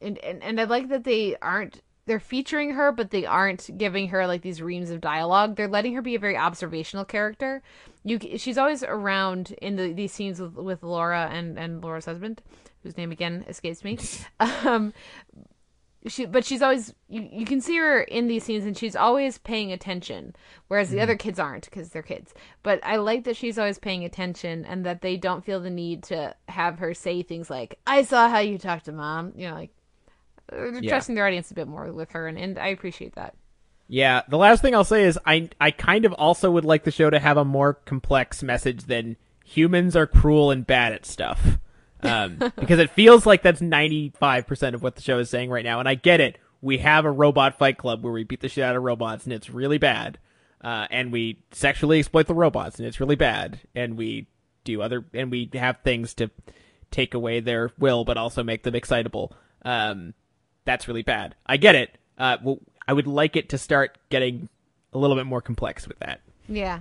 and, and and I like that they aren't they're featuring her, but they aren't giving her like these reams of dialogue. They're letting her be a very observational character. You she's always around in the these scenes with with Laura and and Laura's husband, whose name again escapes me. um, she but she's always you, you can see her in these scenes and she's always paying attention whereas the mm-hmm. other kids aren't because they're kids but i like that she's always paying attention and that they don't feel the need to have her say things like i saw how you talked to mom you know like uh, they're Yeah. trusting their audience a bit more with her and, and i appreciate that Yeah, the last thing I'll say is I I kind of also would like the show to have a more complex message than humans are cruel and bad at stuff. Um, because it feels like that's 95% of what the show is saying right now. And I get it. We have a robot fight club where we beat the shit out of robots and it's really bad. Uh, and we sexually exploit the robots and it's really bad. And we do other, and we have things to take away their will, but also make them excitable. Um, that's really bad. I get it. Uh, well, I would like it to start getting a little bit more complex with that. Yeah.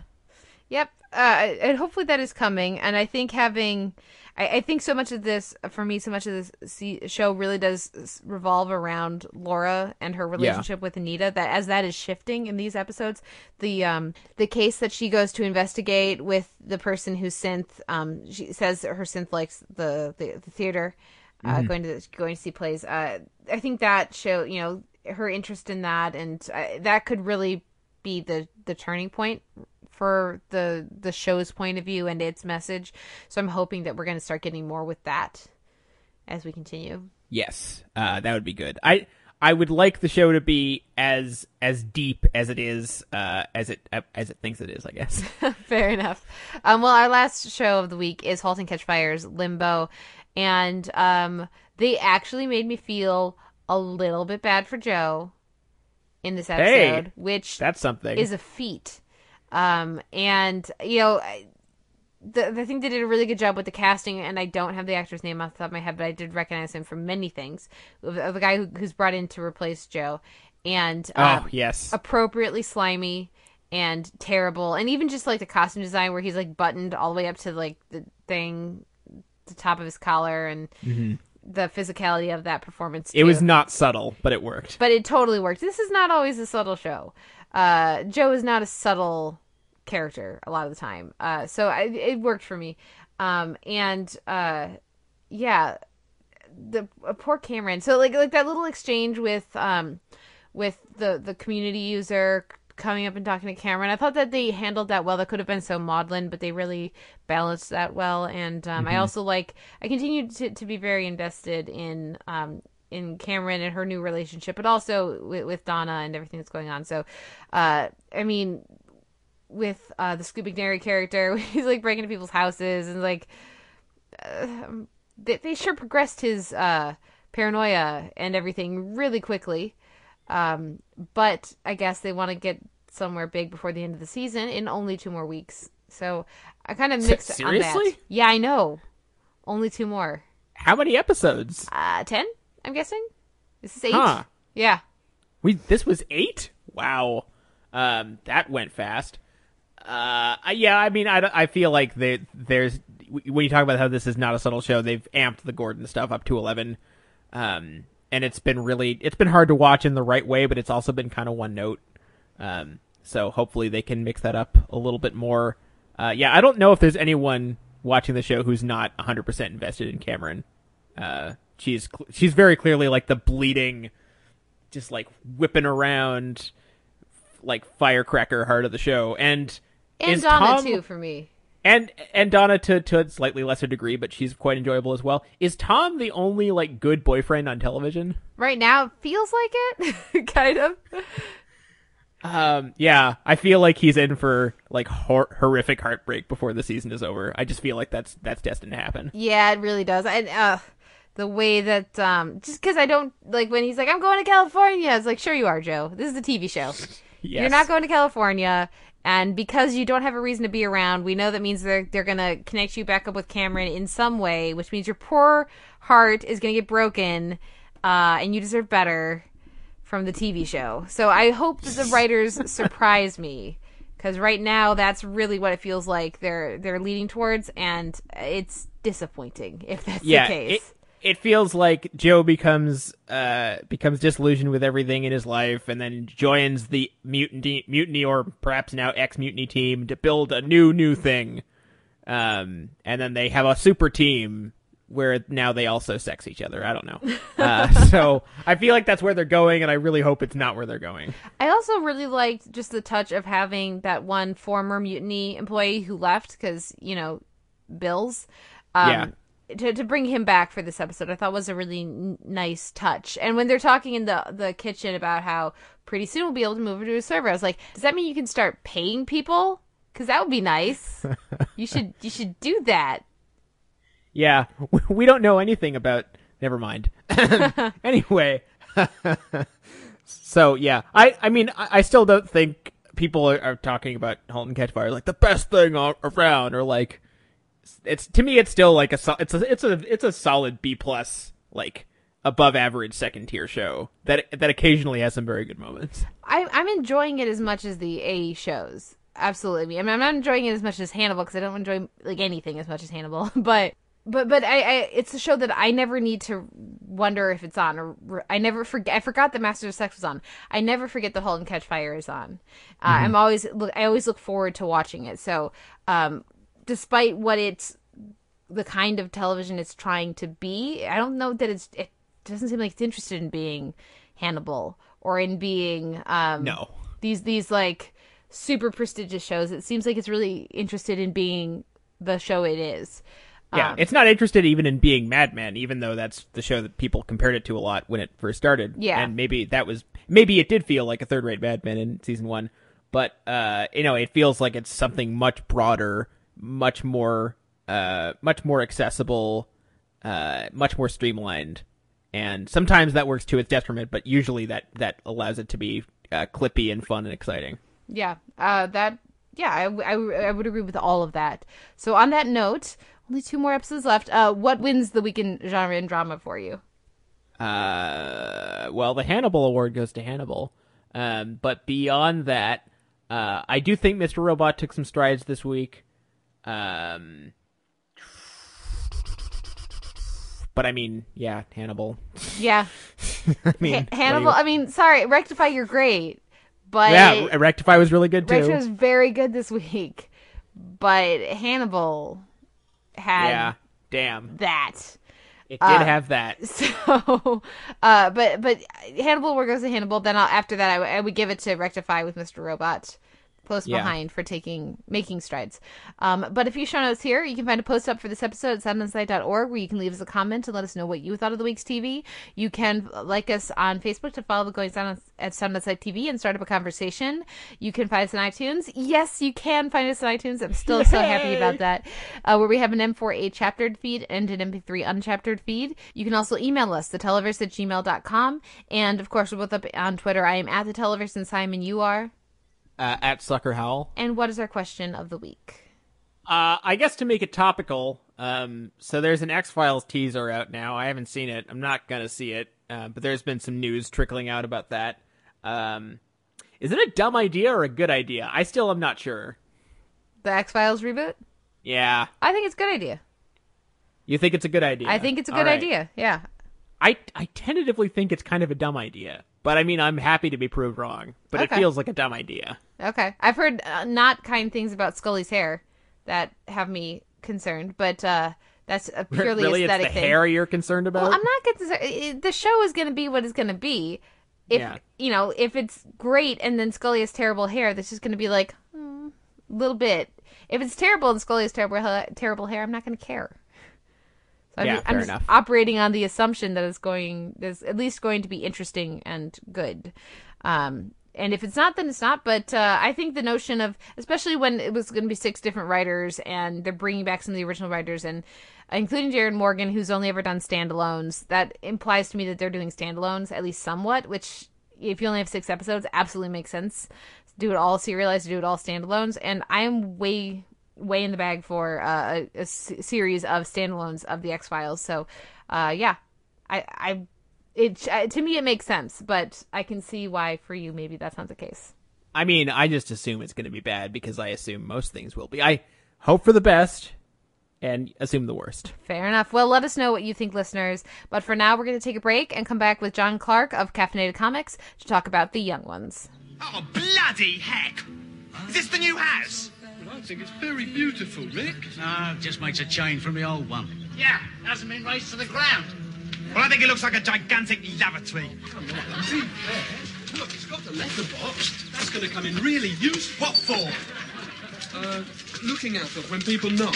Yep. Uh, and hopefully that is coming. And I think having, I, I think so much of this, for me, so much of this show really does revolve around Laura and her relationship with Anita. That as that is shifting in these episodes, the um the case that she goes to investigate with the person who synth, um, she says her synth likes the the, the theater. Uh, going to going to see plays. Uh, I think that show, you know, her interest in that, and uh, that could really be the the turning point for the the show's point of view and its message. So I'm hoping that we're going to start getting more with that as we continue. Yes, uh, that would be good. I I would like the show to be as as deep as it is uh, as it as it thinks it is. I guess. Fair enough. Um, well, our last show of the week is *Halt and Catch Fire's Limbo, and um, they actually made me feel a little bit bad for Joe in this episode, Hey, which That's something. is a feat. Um, and you know, I- the, I think they did a really good job with the casting, and I don't have the actor's name off the top of my head, but I did recognize him from many things. Of, of a guy who, who's brought in to replace Joe, and uh, oh yes. appropriately slimy and terrible, and even just like the costume design where he's like buttoned all the way up to like the thing, the top of his collar, and the physicality of that performance. Mm-hmm. it was not subtle, but it worked. but it totally worked. This is not always a subtle show. Uh, Joe is not a subtle character a lot of the time. Uh, so I, it worked for me. Um, and uh, yeah, the poor Cameron. So like like that little exchange with um with the the community user coming up and talking to Cameron. I thought that they handled that well. That could have been so maudlin, but they really balanced that well. And um, I also like I continued to to be very invested in um in Cameron and her new relationship, but also with, with Donna and everything that's going on. So, uh, I mean, with uh, the Scoot McNairy character, he's like breaking into people's houses and like uh, they, they sure progressed his uh, paranoia and everything really quickly. Um, but I guess they want to get somewhere big before the end of the season in only two more weeks. So I kind of mixed on that. seriously? Yeah, I know. Only two more. How many episodes? Uh, ten? I'm guessing. This is eight. Huh. Yeah. We this was eight. Wow, um, that went fast. Uh, yeah, I mean, I, I feel like they, there's when you talk about how this is not a subtle show, they've amped the Gordon stuff up to eleven, um, and it's been really it's been hard to watch in the right way, but it's also been kind of one note. Um, so hopefully they can mix that up a little bit more. Uh, yeah, I don't know if there's anyone watching the show who's not 100% invested in Cameron. Uh, she's she's very clearly like the bleeding just like whipping around like firecracker heart of the show and And is Donna Tom- too for me. and and Donna to to a slightly lesser degree but she's quite enjoyable as well is Tom the only like good boyfriend on television Right now it feels like it. kind of. um yeah I feel like he's in for like hor- horrific heartbreak before the season is over I just feel like that's that's destined to happen Yeah, it really does. And uh the way that um just cuz I don't like when he's like I'm going to California. It's like sure you are, Joe. This is a TV show. yes You're not going to California and because you don't have a reason to be around, we know that means they're they're going to connect you back up with Cameron in some way, which means your poor heart is going to get broken uh and you deserve better from the TV show. So I hope that the writers surprise me because right now that's really what it feels like they're they're leading towards, and it's disappointing if that's yeah, the case. It, it feels like Joe becomes uh becomes disillusioned with everything in his life, and then joins the mutiny, mutiny, or perhaps now ex mutiny team to build a new new thing. Um, and then they have a super team where now they also sex each other. I don't know. Uh, so I feel like that's where they're going, and I really hope it's not where they're going. I also really liked just the touch of having that one former mutiny employee who left because you know bills. Um, To, to bring him back for this episode, I thought was a really n- nice touch. And when they're talking in the the kitchen about how pretty soon we'll be able to move to a server, I was like, does that mean you can start paying people? Because that would be nice. you should you should do that. Yeah, we don't know anything about. Never mind. anyway, so yeah, I I mean I, I still don't think people are, are talking about *Halt and Catch Fire* like the best thing around, or like it's to me it's still like a it's a it's a it's a solid B plus like above average second tier show that that occasionally has some very good moments. I, I'm enjoying it as much as the A shows. Absolutely. I mean, I'm not enjoying it as much as Hannibal because I don't enjoy like anything as much as Hannibal. But but but I, I it's a show that I never need to wonder if it's on or I never forget. I forgot that Master of Sex was on. I never forget the *Halt and Catch Fire* is on. Uh, I'm always look. I always look forward to watching it. So, um, despite what it's the kind of television it's trying to be, I don't know that it's. It doesn't seem like it's interested in being Hannibal or in being um No. these these like super prestigious shows. It seems like it's really interested in being the show it is. Yeah, Um, it's not interested even in being Mad Men, even though that's the show that people compared it to a lot when it first started. Yeah. and maybe that was maybe it did feel like a third-rate Mad Men in season one, but uh, you know, it feels like it's something much broader, much more, uh, much more accessible, uh, much more streamlined, and sometimes that works to its detriment, but usually that that allows it to be uh, clippy and fun and exciting. Yeah, uh, that. Yeah, I, I, I would agree with all of that. So on that note, only two more episodes left. Uh, what wins the weekend genre and drama for you? Uh, well, the Hannibal Award goes to Hannibal. Um, but beyond that, uh, I do think Mr. Robot took some strides this week. Um, but I mean, yeah, Hannibal. Yeah, I mean, do Hannibal. you- I mean, sorry, Rectify, you're great, but yeah, Rectify was really good too. Rectify was very good this week, but Hannibal had yeah, damn, that. it did have that. So, uh, but but Hannibal, where goes to Hannibal? Then I'll, after that, I, w- I would give it to Rectify with Mr. Robot, close Yeah. behind for taking making strides. Um, but a few show notes here. You can find a post up for this episode at soundonsight.org where you can leave us a comment and let us know what you thought of the week's TV. You can like us on Facebook to follow the Going Sound on, at Sound on Sight TV and start up a conversation. You can find us on iTunes. Yes, you can find us on iTunes. I'm still so happy about that. Uh, where we have an M4A chaptered feed and an MP3 unchaptered feed. You can also email us, theteleverse at gmail.com. And of course, we're both up on Twitter. I am at the Televerse and Simon, you are. Uh, at Sucker Howl. And what is our question of the week? Uh, I guess to make it topical, um, so there's an X Files teaser out now. I haven't seen it. I'm not gonna see it, uh, but there's been some news trickling out about that. Um, is it a dumb idea or a good idea? I still am not sure. The X Files reboot? Yeah, I think it's a good idea. you think it's a good idea? I think it's a All good right. idea. Yeah. I I tentatively think it's kind of a dumb idea, but I mean I'm happy to be proved wrong. But Okay. it feels like a dumb idea. Okay. I've heard uh, not kind things about Scully's hair that have me concerned, but uh, that's a purely really, it's aesthetic the thing. hair you're concerned about. Well, I'm not concerned. The show is going to be what it's going to be. If Yeah. you know, if it's great and then Scully has terrible hair, that's just going to be like hmm, a little bit. If it's terrible and Scully has terrible ha- terrible hair, I'm not going to care. So I'm, Yeah, just, I'm fair just enough. operating on the assumption that it's going, is at least going to be interesting and good. Um, and if it's not, then it's not. But uh, I think the notion of, especially when it was going to be six different writers, and they're bringing back some of the original writers, and including Darin Morgan, who's only ever done standalones, that implies to me that they're doing standalones at least somewhat. Which, if you only have six episodes, absolutely makes sense. Do it all serialized, do it all standalones, and I am way way in the bag for uh, series of standalones of the X Files. So, uh, yeah, I, I, it uh, to me it makes sense, but I can see why for you maybe that's not the case. I mean, I just assume it's going to be bad because I assume most things will be. I hope for the best and assume the worst. Fair enough. Well, let us know what you think, listeners. But for now, we're going to take a break and come back with Jon Clarke of Caffeinated Comics to talk about the young ones. Oh, bloody heck! Is this the new house? I think it's very beautiful, Rick. Ah, just makes a change from the old one. Yeah, hasn't been razed to the ground. Well, I think it looks like a gigantic lavatory. Come on, see there? Look, it's got a letterbox. That's going to come in really useful. What for? Uh, looking out of when people knock.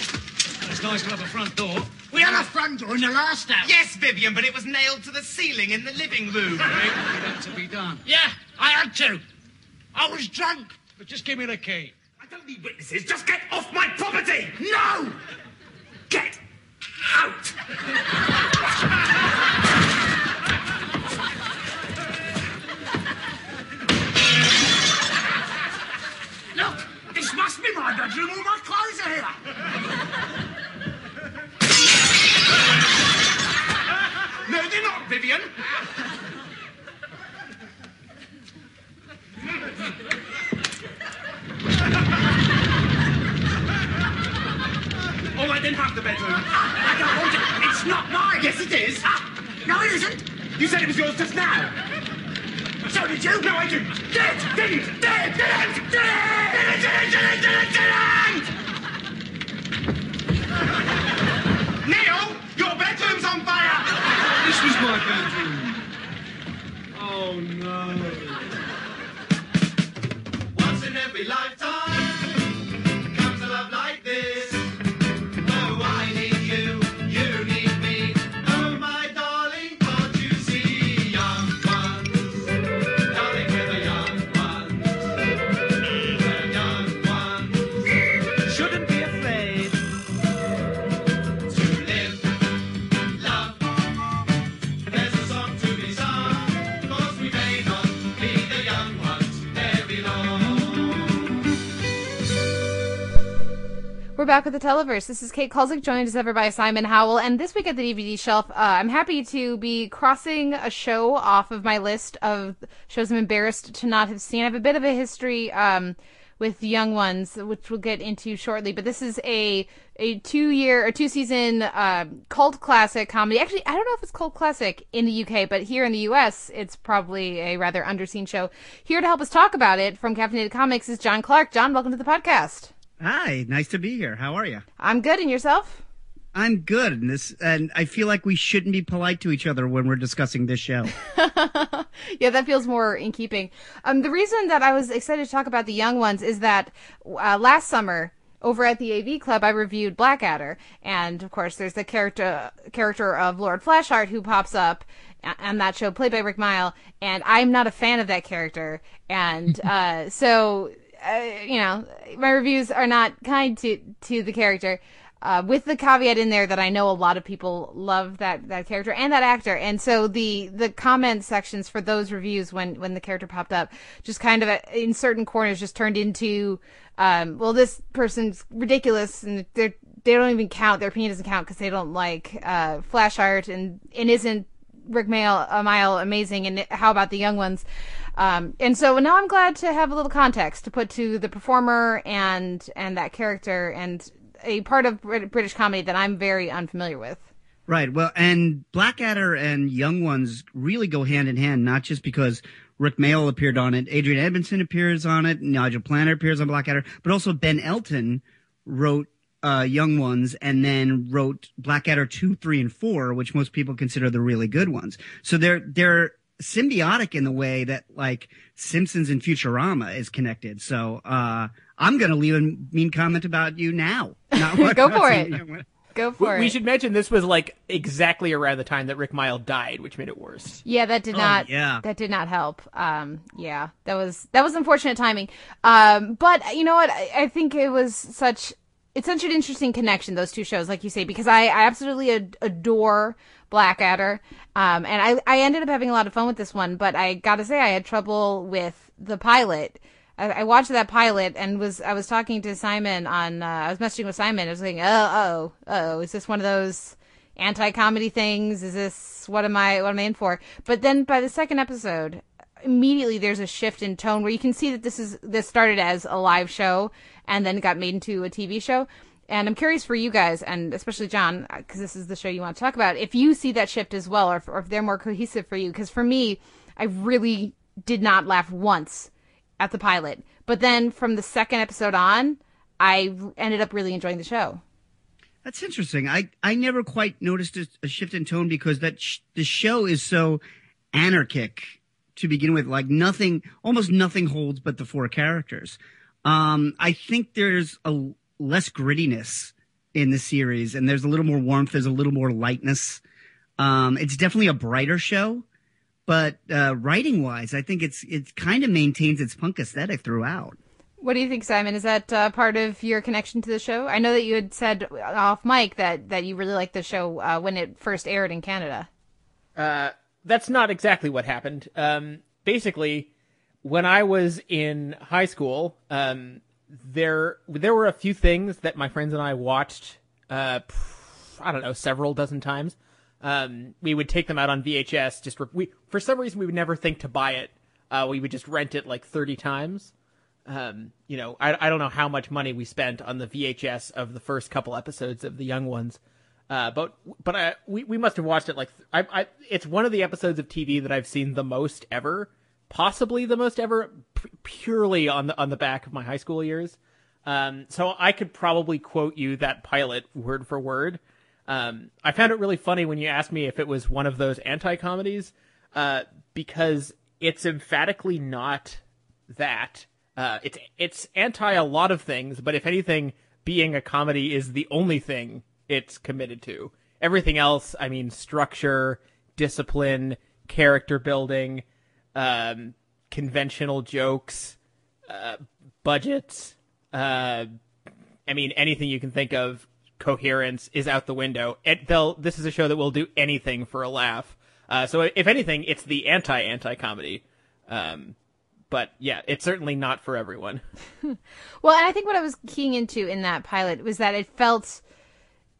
It's nice to have a front door. We had a front door in the last house. Yes, Vivian, but it was nailed to the ceiling in the living room. Had to be done. yeah, I had to. I was drunk. But just give me the key. I don't need witnesses. Just get off my property. No! Get out! be my bedroom. All my clothes are here. no, they're not, Vivian. All right, then have the bedroom. I don't want it. It's not mine. Yes, it is. Ah, no, it isn't. You said it was yours just now. So did you? No, I didn't. Dead! Dead! Dead! dead, dead, dead, dead, dead, didn't, didn't, didn't, didn't, didn't. Neil, your bedroom's on fire. This was my bedroom. Oh no. Once in every lifetime. We're back with the Televerse. This is Kate Kulzick, joined as ever by Simon Howell. And this week at the DVD shelf, uh, I'm happy to be crossing a show off of my list of shows I'm embarrassed to not have seen. I have a bit of a history um, with young ones, which we'll get into shortly. But this is a a two year or two season uh, cult classic comedy. Actually, I don't know if it's cult classic in the UK, but here in the US, it's probably a rather underseen show. Here to help us talk about it from Caffeinated Comics is Jon Clarke. Jon, welcome to the podcast. Hi, nice to be here. How are you? I'm good, and yourself? I'm good, and this, and I feel like we shouldn't be polite to each other when we're discussing this show. yeah, that feels more in keeping. Um, the reason that I was excited to talk about the young ones is that uh, last summer over at the AV Club, I reviewed Blackadder, and of course, there's the character character of Lord Flashheart who pops up on that show, played by Rik Mayall, and I'm not a fan of that character, and uh, so uh, you know, my reviews are not kind to to the character. Uh, with the caveat in there that I know a lot of people love that, that character and that actor, and so the the comment sections for those reviews when when the character popped up, just kind of uh, in certain corners, just turned into, um, well, this person's ridiculous, and they they don't even count. Their opinion doesn't count because they don't like uh, Flashheart, and and isn't Rik Mayall, a mile amazing, and how about the young ones? Um, and so now I'm glad to have a little context to put to the performer and and that character and a part of British comedy that I'm very unfamiliar with. Right. Well, and Blackadder and Young Ones really go hand in hand, not just because Rik Mayall appeared on it, Adrian Edmondson appears on it, Nigel Planer appears on Blackadder, but also Ben Elton wrote uh, Young Ones and then wrote Blackadder 2, 3, and 4, which most people consider the really good ones. So they're, they're symbiotic in the way that like Simpsons and Futurama is connected. So uh, I'm going to leave a mean comment about you now. Go for it. Go for we, it. We should mention this was like exactly around the time that Rik Mayall died, which made it worse. Yeah, that did Oh, not. yeah. that did not help. Um, yeah, that was that was unfortunate timing. Um, but you know what? I, I think it was such it's such an interesting connection those two shows, like you say, because I, I absolutely ad- adore Blackadder, um, and I I ended up having a lot of fun with this one. But I got to say, I had trouble with the pilot. I, watched that pilot and was I was talking to Simon on uh, I was messaging with Simon. I was like, oh oh oh, is this one of those anti-comedy things? Is this what am I what am I in for? But then by the second episode, immediately there's a shift in tone where you can see that this is this started as a live show and then got made into a TV show. And I'm curious for you guys, and especially Jon, because this is the show you want to talk about, if you see that shift as well, or if, or if they're more cohesive for you. Because for me, I really did not laugh once at the pilot, but then from the second episode on, I ended up really enjoying the show. That's interesting. I, I never quite noticed a, a shift in tone because that sh- the show is so anarchic to begin with. Like nothing, almost nothing holds but the four characters. Um, I think there's a less grittiness in the series, and there's a little more warmth. There's a little more lightness. Um, it's definitely a brighter show, but uh, writing wise, I think it's it kind of maintains its punk aesthetic throughout. What do you think, Simon? Is that uh, part of your connection to the show? I know that you had said off mic that, that you really liked the show uh, when it first aired in Canada. Uh, that's not exactly what happened. Um, basically, when I was in high school, um, there there were a few things that my friends and I watched. Uh, I don't know, several dozen times. Um, we would take them out on VHS. Just for, we for some reason we would never think to buy it. Uh, we would just rent it like thirty times. Um, you know, I I don't know how much money we spent on the VHS of the first couple episodes of the Young Ones. Uh, but but I, we we must have watched it like I, I it's one of the episodes of TV that I've seen the most ever, possibly the most ever, p- purely on the on the back of my high school years. Um, so I could probably quote you that pilot word for word. Um, I found it really funny when you asked me if it was one of those anti comedies, uh, because it's emphatically not that. Uh, it's it's anti a lot of things, but if anything, being a comedy is the only thing it's committed to. Everything else, I mean, structure, discipline, character building, um, conventional jokes, uh, budgets. Uh, I mean, anything you can think of, coherence is out the window. It, they'll. This is a show that will do anything for a laugh. Uh, so if anything, it's the anti anti comedy. Um, but yeah, it's certainly not for everyone. Well, and I think what I was keying into in that pilot was that it felt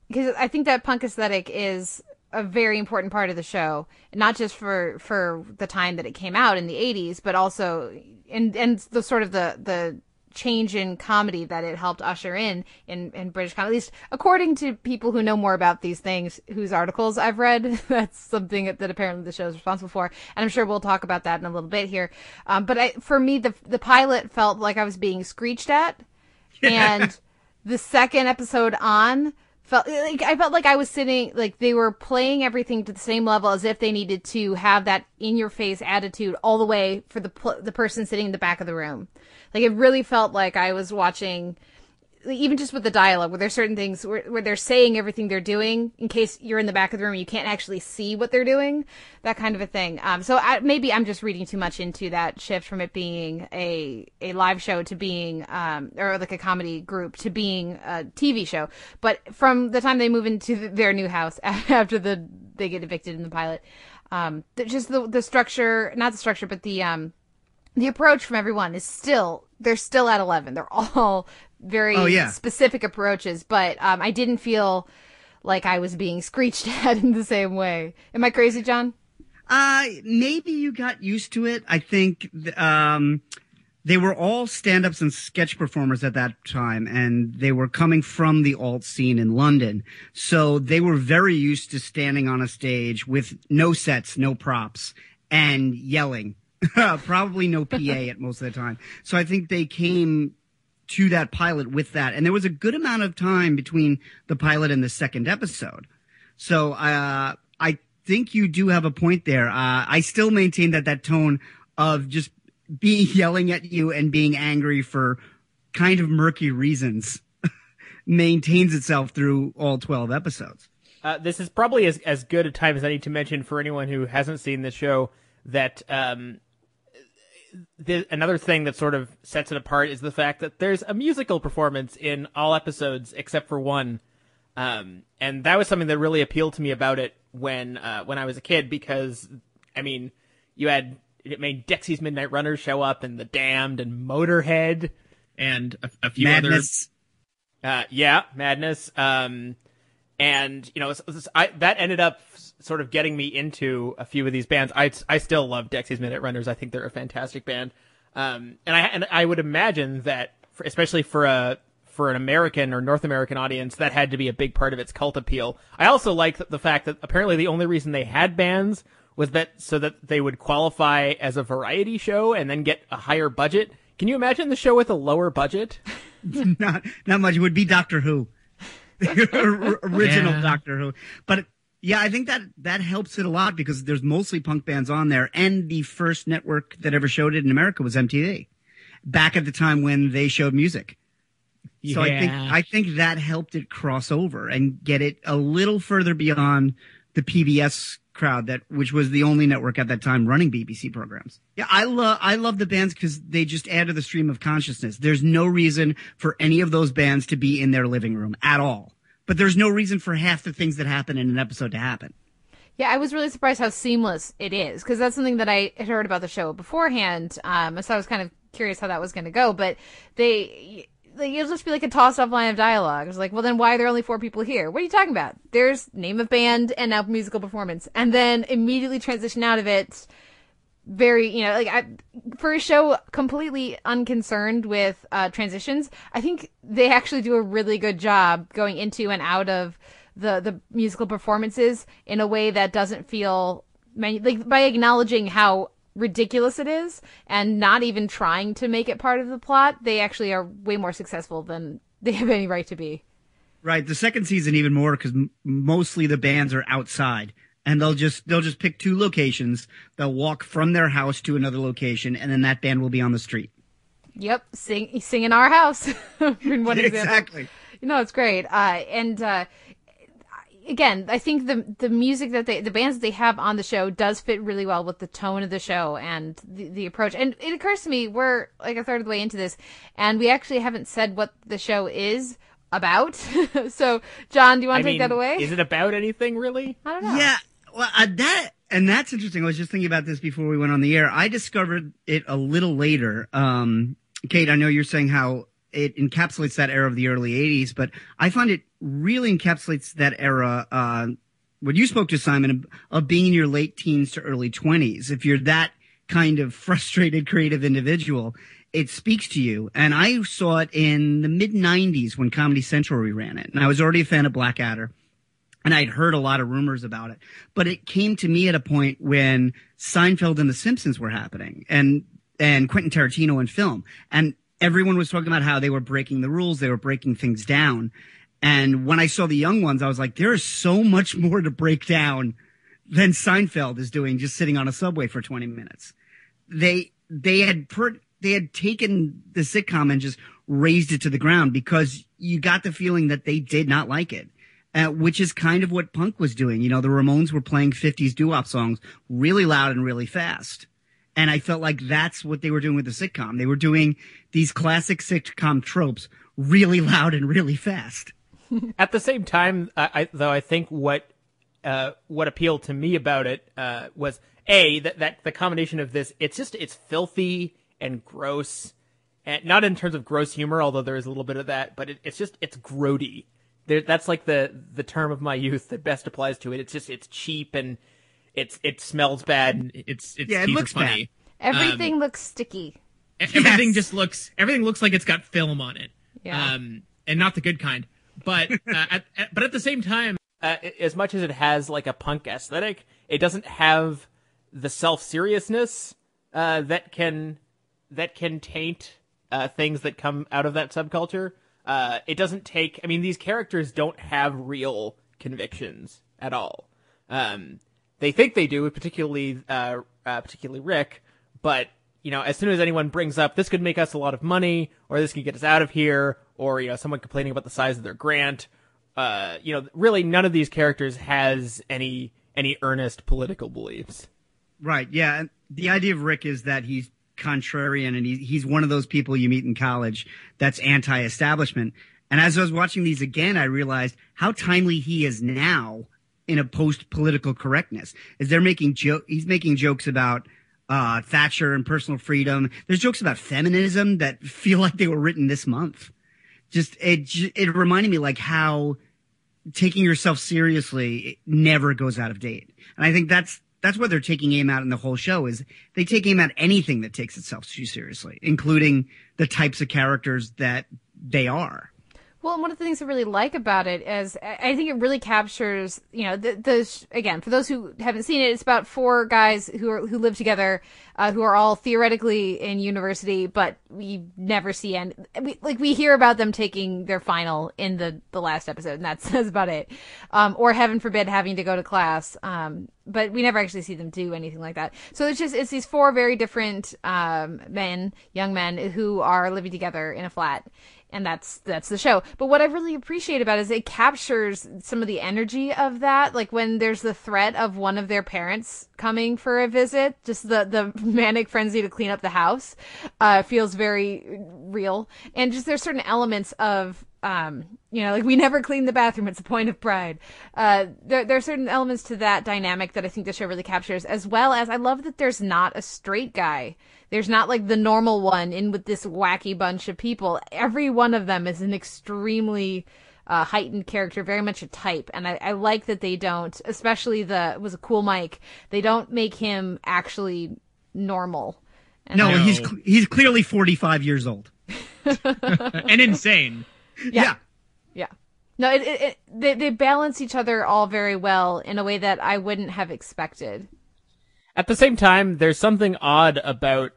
because I think that punk aesthetic is a very important part of the show, not just for for the time that it came out in the '80s, but also and and the sort of the the change in comedy that it helped usher in in, in British comedy, at least according to people who know more about these things, whose articles I've read. That's something that apparently the show is responsible for, and I'm sure we'll talk about that in a little bit here. Um, but I, for me, the the pilot felt like I was being screeched at, and the second episode on felt like I felt like I was sitting like they were playing everything to the same level as if they needed to have that in your face attitude all the way for the pl- the person sitting in the back of the room. Like it really felt like I was watching even just with the dialogue where there's certain things where, where they're saying everything they're doing in case you're in the back of the room you can't actually see what they're doing that kind of a thing. Um, so I, maybe i'm just reading too much into that shift from it being a a live show to being um, or like a comedy group to being a tv show. But from the time they move into th- their new house after the they get evicted in the pilot um, just the the structure not the structure but the um the approach from everyone is still they're still at 11 they're all very Oh, yeah. specific approaches but um, i didn't feel like i was being screeched at in the same way am i crazy Jon Uh, maybe you got used to it. I think, um, they were all stand-ups and sketch performers at that time, and they were coming from the alt scene in London. So they were very used to standing on a stage with no sets, no props, and yelling. Probably no PA at most of the time. So I think they came to that pilot with that. And there was a good amount of time between the pilot and the second episode. So uh, I think you do have a point there. Uh, I still maintain that that tone of just being yelling at you and being angry for kind of murky reasons maintains itself through all 12 episodes. Uh, this is probably as, as good a time as any to mention for anyone who hasn't seen the show that um, the, another thing that sort of sets it apart is the fact that there's a musical performance in all episodes except for one. Um, and that was something that really appealed to me about it when uh, when I was a kid because I mean you had it made Dexy's Midnight Runners show up and The Damned and Motorhead and a, a few Madness. uh, yeah, Madness. Um, and you know, I, that ended up sort of getting me into a few of these bands. I I still love Dexy's Midnight Runners. I think they're a fantastic band. Um, and I and I would imagine that, for, especially for a for an American or North American audience, that had to be a big part of its cult appeal. I also like the, the fact that apparently the only reason they had bands was that so that they would qualify as a variety show and then get a higher budget. Can you imagine the show with a lower budget? not not much. It would be Doctor Who, the original Yeah. Doctor Who. But yeah, I think that that helps it a lot because there's mostly punk bands on there, and the first network that ever showed it in America was MTV, back at the time when they showed music. So I think I think that helped it cross over and get it a little further beyond the PBS crowd that which was the only network at that time running BBC programs. Yeah, I love I love the bands cuz they just add to the stream of consciousness. There's no reason for any of those bands to be in their living room at all. But there's no reason for half the things that happen in an episode to happen. Yeah, I was really surprised how seamless it is because that's something that I had heard about the show beforehand. Um, so I was kind of curious how that was going to go. But they, it'll just be like a tossed off line of dialogue. It's like, well, then why are there only four people here? What are you talking about? There's name of band and now musical performance, and then immediately transition out of it. Very, you know, like I, for a show completely unconcerned with uh, transitions, I think they actually do a really good job going into and out of the the musical performances in a way that doesn't feel like by acknowledging how ridiculous it is and not even trying to make it part of the plot they actually are way more successful than they have any right to be Right. The second season even more because m- mostly the bands are outside and they'll just they'll just pick two locations. They'll walk from their house to another location, and then that band will be on the street. yep sing sing in our house in one example Exactly. you know it's great uh and uh again i think the the music that they the bands that they have on the show does fit really well with the tone of the show and the, the approach and it occurs to me we're like a third of the way into this and we actually haven't said what the show is about so Jon do you want I to take mean, that away Is it about anything really? i don't know Yeah. Well, uh, that and that's interesting. I was just thinking about this before we went on the air. I discovered it a little later. Um, Kate, I know you're saying how it encapsulates that era of the early 80s, but I find it really encapsulates that era. Uh, what you spoke to, Simon, of, of being in your late teens to early 20s. If you're that kind of frustrated creative individual, it speaks to you. And I saw it in the mid 90s when Comedy Central reran it. And I was already a fan of Blackadder and I'd heard a lot of rumors about it. But it came to me at a point when Seinfeld and The Simpsons were happening and, and Quentin Tarantino in film. And everyone was talking about how they were breaking the rules, they were breaking things down. And when I saw the young ones, I was like, there is so much more to break down than Seinfeld is doing just sitting on a subway for 20 minutes. They, they had per, they had taken the sitcom and just razed it to the ground because you got the feeling that they did not like it uh, which is kind of what punk was doing. You know, the Ramones were playing 50s doo-wop songs really loud and really fast. And I felt like that's what they were doing with the sitcom. They were doing these classic sitcom tropes really loud and really fast. At the same time, I, though, I think what uh, what appealed to me about it uh, was a that, that the combination of this. It's just it's filthy and gross, and not in terms of gross humor, although there is a little bit of that, but it, it's just it's grody there, that's like the the term of my youth that best applies to it. It's just it's cheap and it's it smells bad. And it's it's Yeah, it looks funny. Everything Um, looks sticky. everything just looks everything looks like it's got film on it. Yeah. Um, and not the good kind. But uh, at, at, but at the same time, uh, as much as it has like a punk aesthetic, it doesn't have the self seriousness uh, that can that can taint uh, things that come out of that subculture. Uh, it doesn't take. I mean, these characters don't have real convictions at all. Um, they think they do, particularly uh, uh, particularly Rick, but you know, as soon as anyone brings up this could make us a lot of money, or this could get us out of here, or you know, someone complaining about the size of their grant, uh, you know, really none of these characters has any any earnest political beliefs. Right. Yeah. And the idea of Rick is that he's contrarian and he, he's one of those people you meet in college that's anti-establishment. And as I was watching these again, I realized how timely he is now in a post-political correctness. Is they're making joke, he's making jokes about uh, Thatcher and personal freedom. There's jokes about feminism that feel like they were written this month. Just it, it reminded me like how taking yourself seriously never goes out of date. And I think that's that's what they're taking aim at in the whole show is they take aim at anything that takes itself too seriously, including the types of characters that they are. Well, one of the things I really like about it is I think it really captures, you know, the, the again for those who haven't seen it, it's about four guys who are who live together, uh, who are all theoretically in university, but we never see any. We, like we hear about them taking their final in the the last episode, and that's, that's about it. Um, or heaven forbid having to go to class. Um, but we never actually see them do anything like that. So it's just it's these four very different um, men, young men who are living together in a flat and that's that's the show. But what I really appreciate about it is it captures some of the energy of that. Like when there's the threat of one of their parents coming for a visit, just the the manic frenzy to clean up the house uh, feels very real. And just there's certain elements of um, you know, like we never clean the bathroom. It's a point of pride. Uh, there, there are certain elements to that dynamic that I think the show really captures, as well as I love that there's not a straight guy. There's not like the normal one in with this wacky bunch of people. Every one of them is an extremely uh, heightened character, very much a type, and I, I like that they don't, especially the was a cool Mike. They don't make him actually normal. And No, I- he's he's clearly 45 years old. and insane. Yeah. Yeah. No, it, it, it they they balance each other all very well in a way that I wouldn't have expected. At the same time, there's something odd about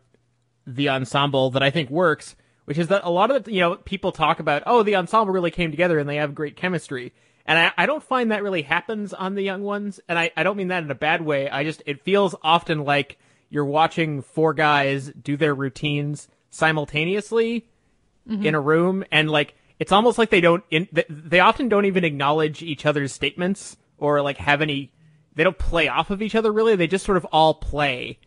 the ensemble that I think works, which is that a lot of the, you know, people talk about, oh, the ensemble really came together and they have great chemistry. And I, I don't find that really happens on the young ones. And I, I don't mean that in a bad way. I just, it feels often like you're watching four guys do their routines simultaneously mm-hmm. in a room and like, it's almost like they don't, in, they often don't even acknowledge each other's statements or like have any, they don't play off of each other really. They just sort of all play.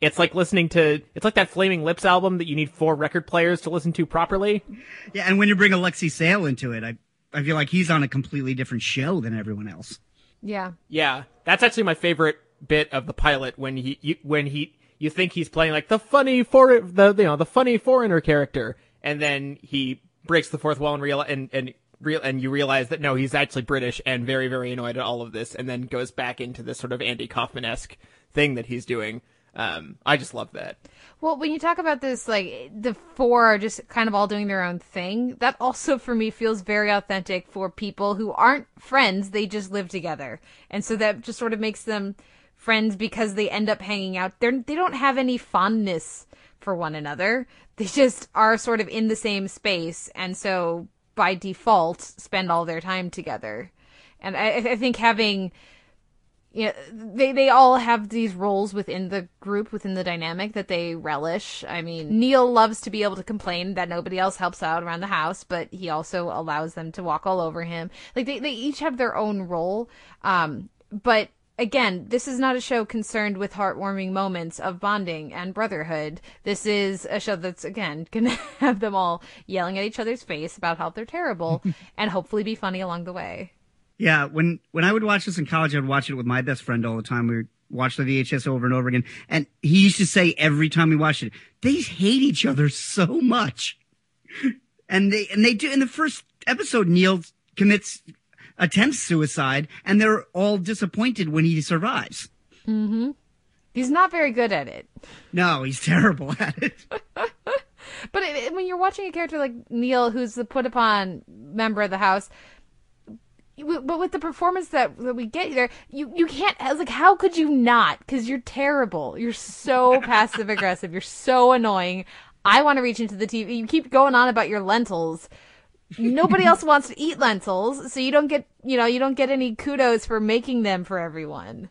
It's like listening to, it's like that Flaming Lips album that you need four record players to listen to properly. Yeah, and when you bring Alexei Sayle into it, I I feel like he's on a completely different show than everyone else. Yeah. Yeah, that's actually my favorite bit of the pilot when he you, when he you think he's playing like the funny for the you know the funny foreigner character, and then he breaks the fourth wall and real and and real and you realize that no, he's actually British and very very annoyed at all of this, and then goes back into this sort of Andy Kaufman esque thing that he's doing. Um, I just love that. Well, when you talk about this, like the four are just kind of all doing their own thing, that also for me feels very authentic for people who aren't friends, they just live together. And so that just sort of makes them friends because they end up hanging out. They're, they don't have any fondness for one another. They just are sort of in the same space. And so by default, spend all their time together. And I, I think having you know, they they all have these roles within the group, within the dynamic that they relish. I mean, Neil loves to be able to complain that nobody else helps out around the house, but he also allows them to walk all over him. Like they they each have their own role. Um, but again, this is not a show concerned with heartwarming moments of bonding and brotherhood. This is a show that's again gonna have them all yelling at each other's face about how they're terrible and hopefully be funny along the way. Yeah, when when I would watch this in college, I would watch it with my best friend all the time. We would watch the VHS over and over again, and he used to say every time we watched it, they hate each other so much, and they and they do. In the first episode, Neil commits attempts suicide, and they're all disappointed when he survives. Mm-hmm. He's not very good at it. No, he's terrible at it. but it, when you're watching a character like Neil, who's the put upon member of the house, but with the performance that, that we get there, you you can't like how could you not? Because you're terrible. You're so passive aggressive. You're so annoying. I want to reach into the TV. You keep going on about your lentils. Nobody else wants to eat lentils, so you don't get you know you don't get any kudos for making them for everyone.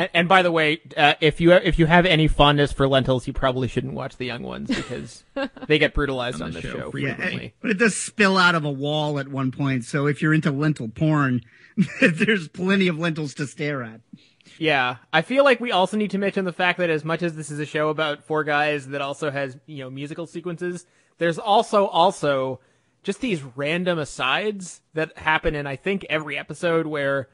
And, and by the way, uh, if you if you have any fondness for lentils, you probably shouldn't watch the young ones because they get brutalized on the, show, show frequently. Yeah, but it does spill out of a wall at one point. So if you're into lentil porn, there's plenty of lentils to stare at. Yeah, I feel like we also need to mention the fact that as much as this is a show about four guys that also has you know musical sequences, there's also also just these random asides that happen in I think every episode where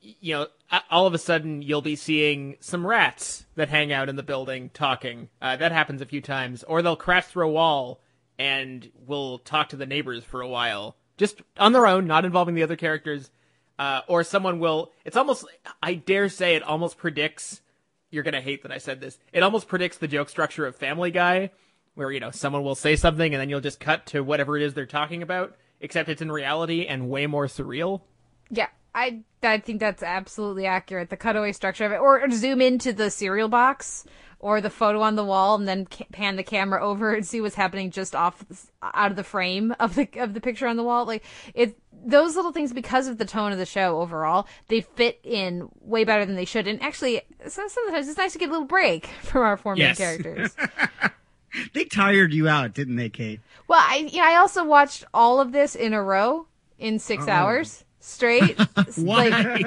you know all of a sudden you'll be seeing some rats that hang out in the building talking. Uh, that happens a few times, or they'll crash through a wall and will talk to the neighbors for a while, just on their own, not involving the other characters. Uh, or someone will. It's almost. I dare say it almost predicts. You're gonna hate that I said this. It almost predicts the joke structure of Family Guy, where you know someone will say something and then you'll just cut to whatever it is they're talking about, except it's in reality and way more surreal. Yeah, I I think that's absolutely accurate. The cutaway structure of it, or, or zoom into the cereal box or the photo on the wall, and then ca- pan the camera over and see what's happening just off out of the frame of the of the picture on the wall. Like it, those little things because of the tone of the show overall, they fit in way better than they should. And actually, sometimes it's nice to get a little break from our four main yes. characters. they tired you out, didn't they, Kate? Well, I yeah, I also watched all of this in a row in six oh. hours straight. like,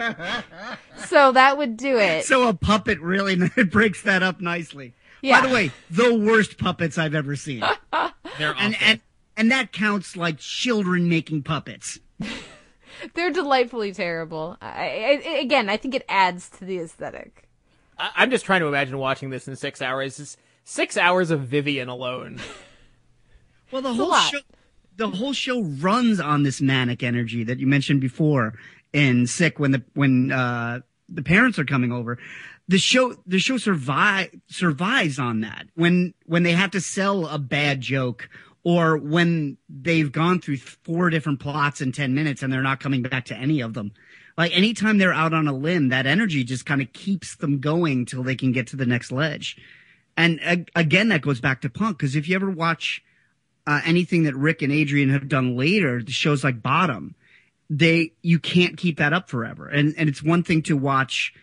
so that would do it. So a puppet really breaks that up nicely. Yeah. By the way, the worst puppets I've ever seen. They're awful. And, and and that counts like children making puppets. They're delightfully terrible. I, I, again, I think it adds to the aesthetic. I, am just trying to imagine watching this in six hours. It's six hours of Vivian alone. Well, the whole show the whole show runs on this manic energy that you mentioned before in sick when the when uh the parents are coming over. The show the show survive survives on that. When when they have to sell a bad joke or when they've gone through four different plots in 10 minutes and they're not coming back to any of them. Like anytime they're out on a limb that energy just kind of keeps them going till they can get to the next ledge and uh, again that goes back to punk because if you ever watch uh, anything that Rick and Adrian have done later, the shows like Bottom, they you can't keep that up forever. And and it's one thing to watch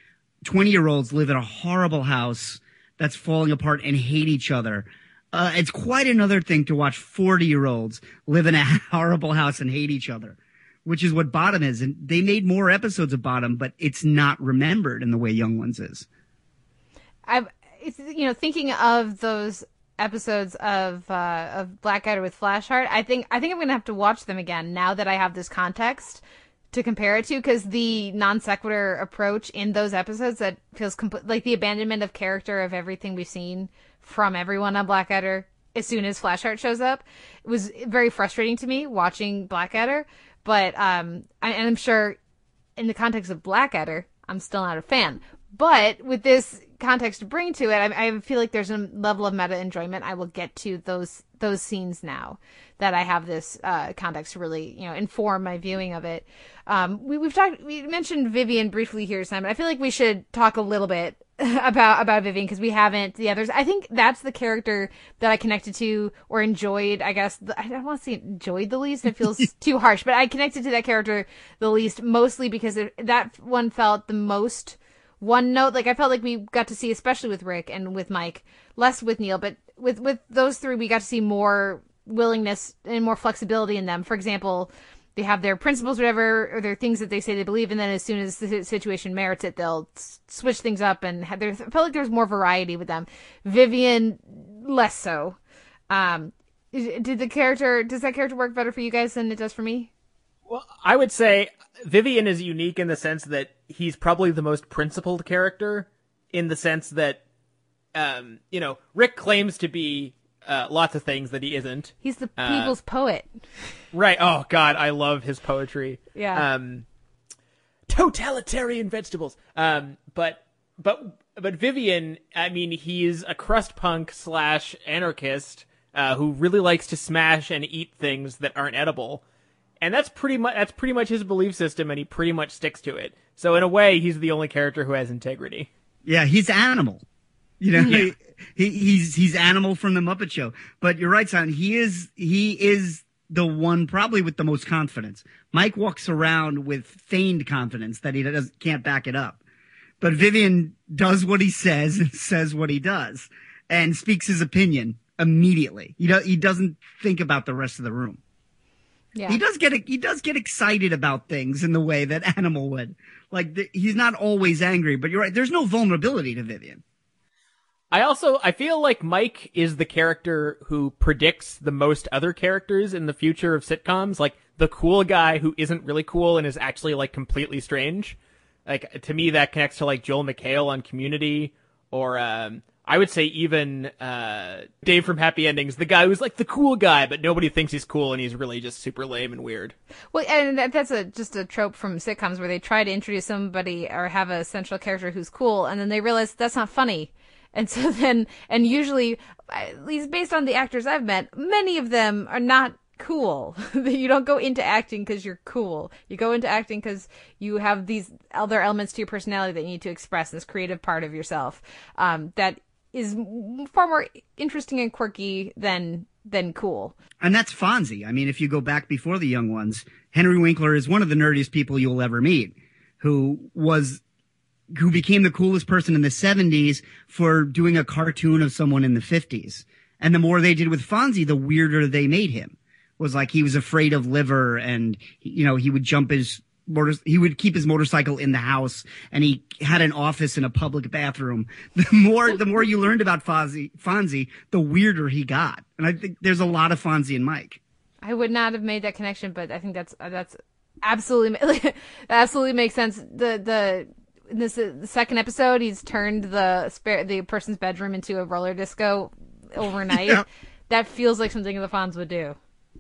twenty year olds live in a horrible house that's falling apart and hate each other. Uh, it's quite another thing to watch forty year olds live in a horrible house and hate each other, which is what Bottom is. And they made more episodes of Bottom, but it's not remembered in the way Young Ones is. I, it's you know thinking of those episodes of uh, of Blackadder with Flashheart. I think I think I'm gonna have to watch them again now that I have this context to compare it to because the non sequitur approach in those episodes that feels complete like the abandonment of character of everything we've seen from everyone on Blackadder as soon as Flashheart shows up it was very frustrating to me watching Blackadder. But um, I, and I'm sure in the context of Blackadder, I'm still not a fan. But with this context to bring to it, I, I feel like there's a level of meta enjoyment. I will get to those those scenes now that I have this uh, context to really you know inform my viewing of it. Um, we, we've talked we mentioned Vivian briefly here, Simon. I feel like we should talk a little bit about about Vivian because we haven't the others. I think that's the character that I connected to or enjoyed. I guess the, I don't want to say enjoyed the least. It feels too harsh, but I connected to that character the least, mostly because it, that one felt the most one note. Like I felt like we got to see, especially with Rick and with Mike, less with Neil, but with with those three, we got to see more willingness and more flexibility in them. For example, they have their principles, or whatever, or their things that they say they believe, and then as soon as the situation merits it, they'll switch things up. And have, felt like there's more variety with them. Vivian, less so. Um, did the character does that character work better for you guys than it does for me? Well, I would say Vivian is unique in the sense that he's probably the most principled character in the sense that um, you know, Rick claims to be uh, lots of things that he isn't. He's the Uh, people's poet. Right. Oh God, I love his poetry. Yeah. Um, totalitarian vegetables. Um, but but but Vivian, I mean, he's a crust punk slash anarchist uh, who really likes to smash and eat things that aren't edible, and that's pretty much that's pretty much his belief system, and he pretty much sticks to it. So in a way, he's the only character who has integrity. Yeah, he's animal. You know, he, he, he's he's animal from the Muppet Show. But you're right, son. He is he is the one probably with the most confidence. Mike walks around with feigned confidence that he does can't back it up. But Vivian does what he says and says what he does and speaks his opinion immediately. He, do, he doesn't think about the rest of the room. Yeah. He does get he does get excited about things in the way that Animal would. Like the, he's not always angry, but you're right. There's no vulnerability to Vivian. I also I feel like Mike is the character who predicts the most other characters in the future of sitcoms, like the cool guy who isn't really cool and is actually like completely strange. Like to me that connects to like Joel McHale on Community or um I would say even uh Dave from Happy Endings, the guy who's like the cool guy but nobody thinks he's cool and he's really just super lame and weird. Well, and that, that's a just a trope from sitcoms where they try to introduce somebody or have a central character who's cool, and then they realize that's not funny, and so then and usually, at least based on the actors I've met, many of them are not cool. you don't go into acting because you're cool. You go into acting because you have these other elements to your personality that you need to express this creative part of yourself. Um, that is far more interesting and quirky than than cool. And that's Fonzie. I mean, if you go back before the young ones, Henry Winkler is one of the nerdiest people you'll ever meet, who was, who became the coolest person in the 70s for doing a cartoon of someone in the 50s. And the more they did with Fonzie, the weirder they made him. Was like he was afraid of liver and, you know, he would jump his motor, he would keep his motorcycle in the house and he had an office in a public bathroom. The more, the more you learned about Fonzie, Fonzie, the weirder he got. And I think there's a lot of Fonzie and Mike. I would not have made that connection, but I think that's that's absolutely absolutely makes sense. The the in this uh, the second episode, he's turned the spare the person's bedroom into a roller disco overnight. Yeah. That feels like something the Fonz would do.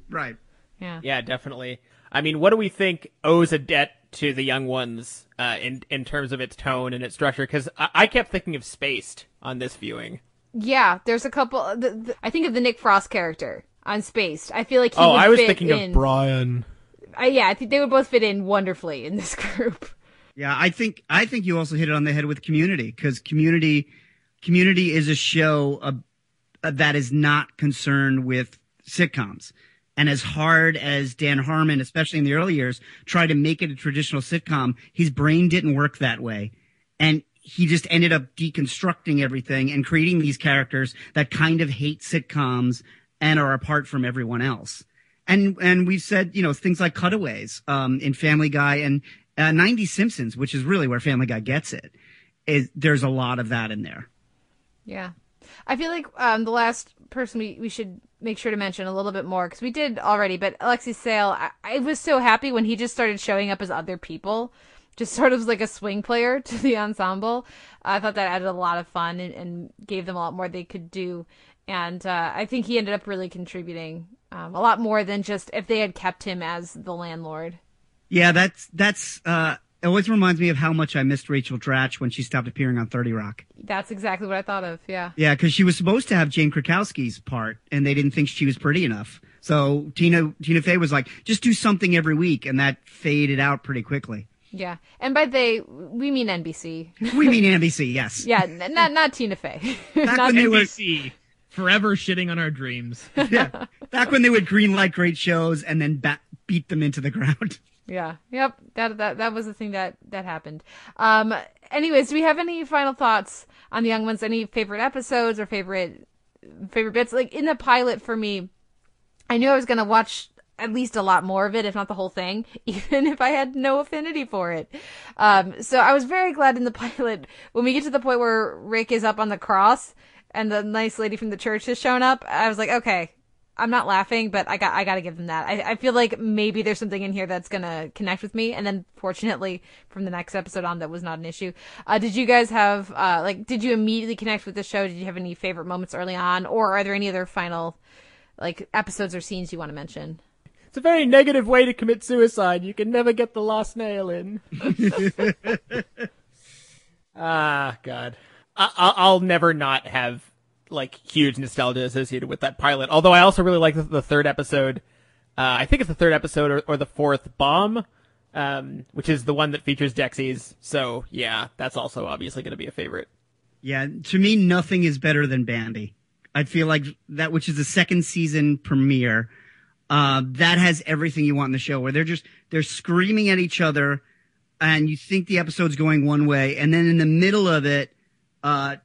Right. Yeah. Yeah, definitely. I mean, what do we think owes a debt to the young ones uh, in in terms of its tone and its structure? Because I-, I kept thinking of Spaced on this viewing. Yeah, there's a couple. The, the, I think of the Nick Frost character on Spaced. I feel like he oh, would I was fit thinking in. of Brian. Uh, yeah, I think they would both fit in wonderfully in this group. Yeah, I think I think you also hit it on the head with Community because Community Community is a show uh, uh, that is not concerned with sitcoms. And as hard as Dan Harmon, especially in the early years, tried to make it a traditional sitcom, his brain didn't work that way. And he just ended up deconstructing everything and creating these characters that kind of hate sitcoms and are apart from everyone else. And and we've said, you know, things like cutaways um, in Family Guy and uh, 90 Simpsons, which is really where Family Guy gets it. Is there's a lot of that in there. Yeah. I feel like um, the last person we, we should make sure to mention a little bit more because we did already, but Alexei Sayle, I, I was so happy when he just started showing up as other people, just sort of like a swing player to the ensemble. I thought that added a lot of fun and, and gave them a lot more they could do. And uh, I think he ended up really contributing um, a lot more than just if they had kept him as the landlord. Yeah, that's that's uh it always reminds me of how much I missed Rachel Dratch when she stopped appearing on 30 Rock. That's exactly what I thought of. Yeah. Yeah, because she was supposed to have Jane Krakowski's part, and they didn't think she was pretty enough. So Tina Tina Fey was like, just do something every week, and that faded out pretty quickly. Yeah, and by they we mean NBC. We mean NBC, yes. yeah, n- not not Tina Fey. Back not when they were NBC, forever shitting on our dreams. yeah, back when they would greenlight great shows and then ba- beat them into the ground. Yeah. Yep. That that that was the thing that that happened. Um. Anyways, do we have any final thoughts on the young ones? Any favorite episodes or favorite favorite bits? Like in the pilot for me, I knew I was gonna watch at least a lot more of it, if not the whole thing, even if I had no affinity for it. Um. So I was very glad in the pilot when we get to the point where Rick is up on the cross and the nice lady from the church has shown up. I was like, okay, I'm not laughing, but I got I got to give them that. I, I feel like maybe there's something in here that's gonna connect with me, and then fortunately from the next episode on, that was not an issue. Uh, did you guys have uh, like did you immediately connect with the show? Did you have any favorite moments early on, or are there any other final like episodes or scenes you want to mention? It's a very negative way to commit suicide. You can never get the last nail in. ah, God. I- I- I'll never not have like huge nostalgia associated with that pilot. Although I also really like the, the third episode. Uh, I think it's the third episode or, or the fourth bomb, um, which is the one that features Dexys. So yeah, that's also obviously going to be a favorite. Yeah, to me, nothing is better than Bambi. I feel like that, which is the second season premiere, uh, that has everything you want in the show, where they're just they're screaming at each other, and you think the episode's going one way, and then in the middle of it, uh,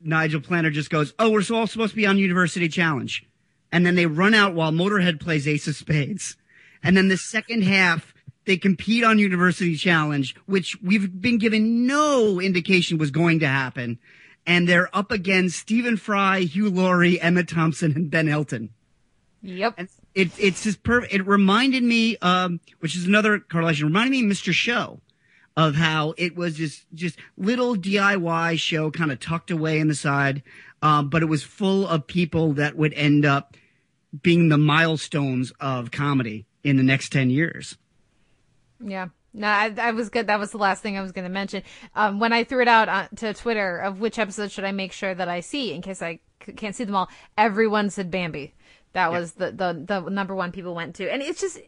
Nigel Planer just goes, "Oh, we're all supposed to be on University Challenge," and then they run out while Motorhead plays Ace of Spades, and then the second half they compete on University Challenge, which we've been given no indication was going to happen, and they're up against Stephen Fry, Hugh Laurie, Emma Thompson, and Ben Elton. Yep. And it, it's just perfect. It reminded me, um, which is another correlation, reminded me of Mr. Show of how it was just just little DIY show kind of tucked away in the side, um, but it was full of people that would end up being the milestones of comedy in the next ten years. Yeah. No, I, I was good. That was the last thing I was going to mention. Um, when I threw it out on, to Twitter of which episode should I make sure that I see in case I c- can't see them all, everyone said Bambi. That was the, the the number one people went to, and it's just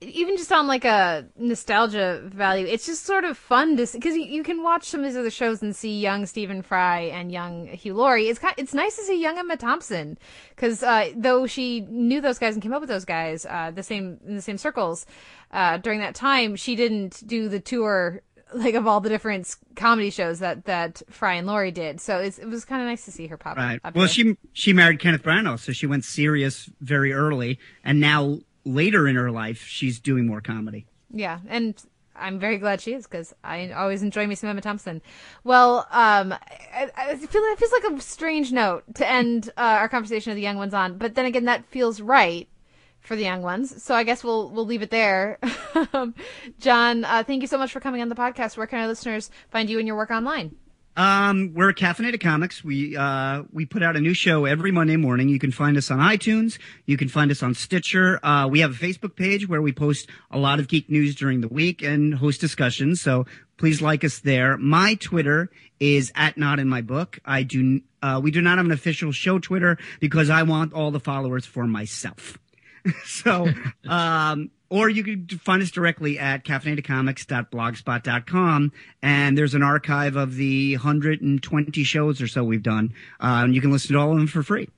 even just on like a nostalgia value, it's just sort of fun to because you, you can watch some of these other shows and see young Stephen Fry and young Hugh Laurie. It's kind, it's nice to see young Emma Thompson because uh, though she knew those guys and came up with those guys, uh, the same in the same circles uh, during that time, she didn't do the tour like of all the different comedy shows that that Fry and Laurie did. So it's, it was kind of nice to see her pop Right. up. Well, here. she she married Kenneth Branagh, so she went serious very early, and now later in her life, she's doing more comedy. Yeah, and I'm very glad she is because I always enjoy me some Emma Thompson. Well, um, I, I feel it feels like a strange note to end uh, our conversation of the young ones on, but then again, that feels right for the young ones. So I guess we'll we'll leave it there. Um, Jon, uh, thank you so much for coming on the podcast. Where can our listeners find you and your work online? Um, we're Caffeinated Comics. We uh, we put out a new show every Monday morning. You can find us on iTunes. You can find us on Stitcher. Uh, we have a Facebook page where we post a lot of geek news during the week and host discussions. So please like us there. My Twitter is at not in my book. I do. Uh, we do not have an official show Twitter because I want all the followers for myself. so, um, or you can find us directly at caffeinatedcomics.blogspot.com. And there's an archive of the 120 shows or so we've done. Uh, and you can listen to all of them for free.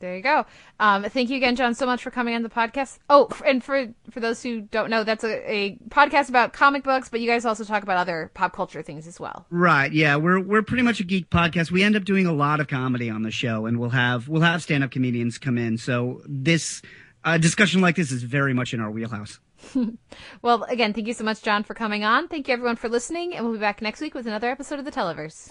There you go. Um, thank you again, Jon, so much for coming on the podcast. Oh, and for for those who don't know, that's a, a podcast about comic books, but you guys also talk about other pop culture things as well. Right. Yeah. We're, we're pretty much a geek podcast. We end up doing a lot of comedy on the show and we'll have, we'll have stand up comedians come in. So this, a discussion like this is very much in our wheelhouse. well, again, thank you so much, Jon, for coming on. Thank you, everyone, for listening, and we'll be back next week with another episode of the Televerse.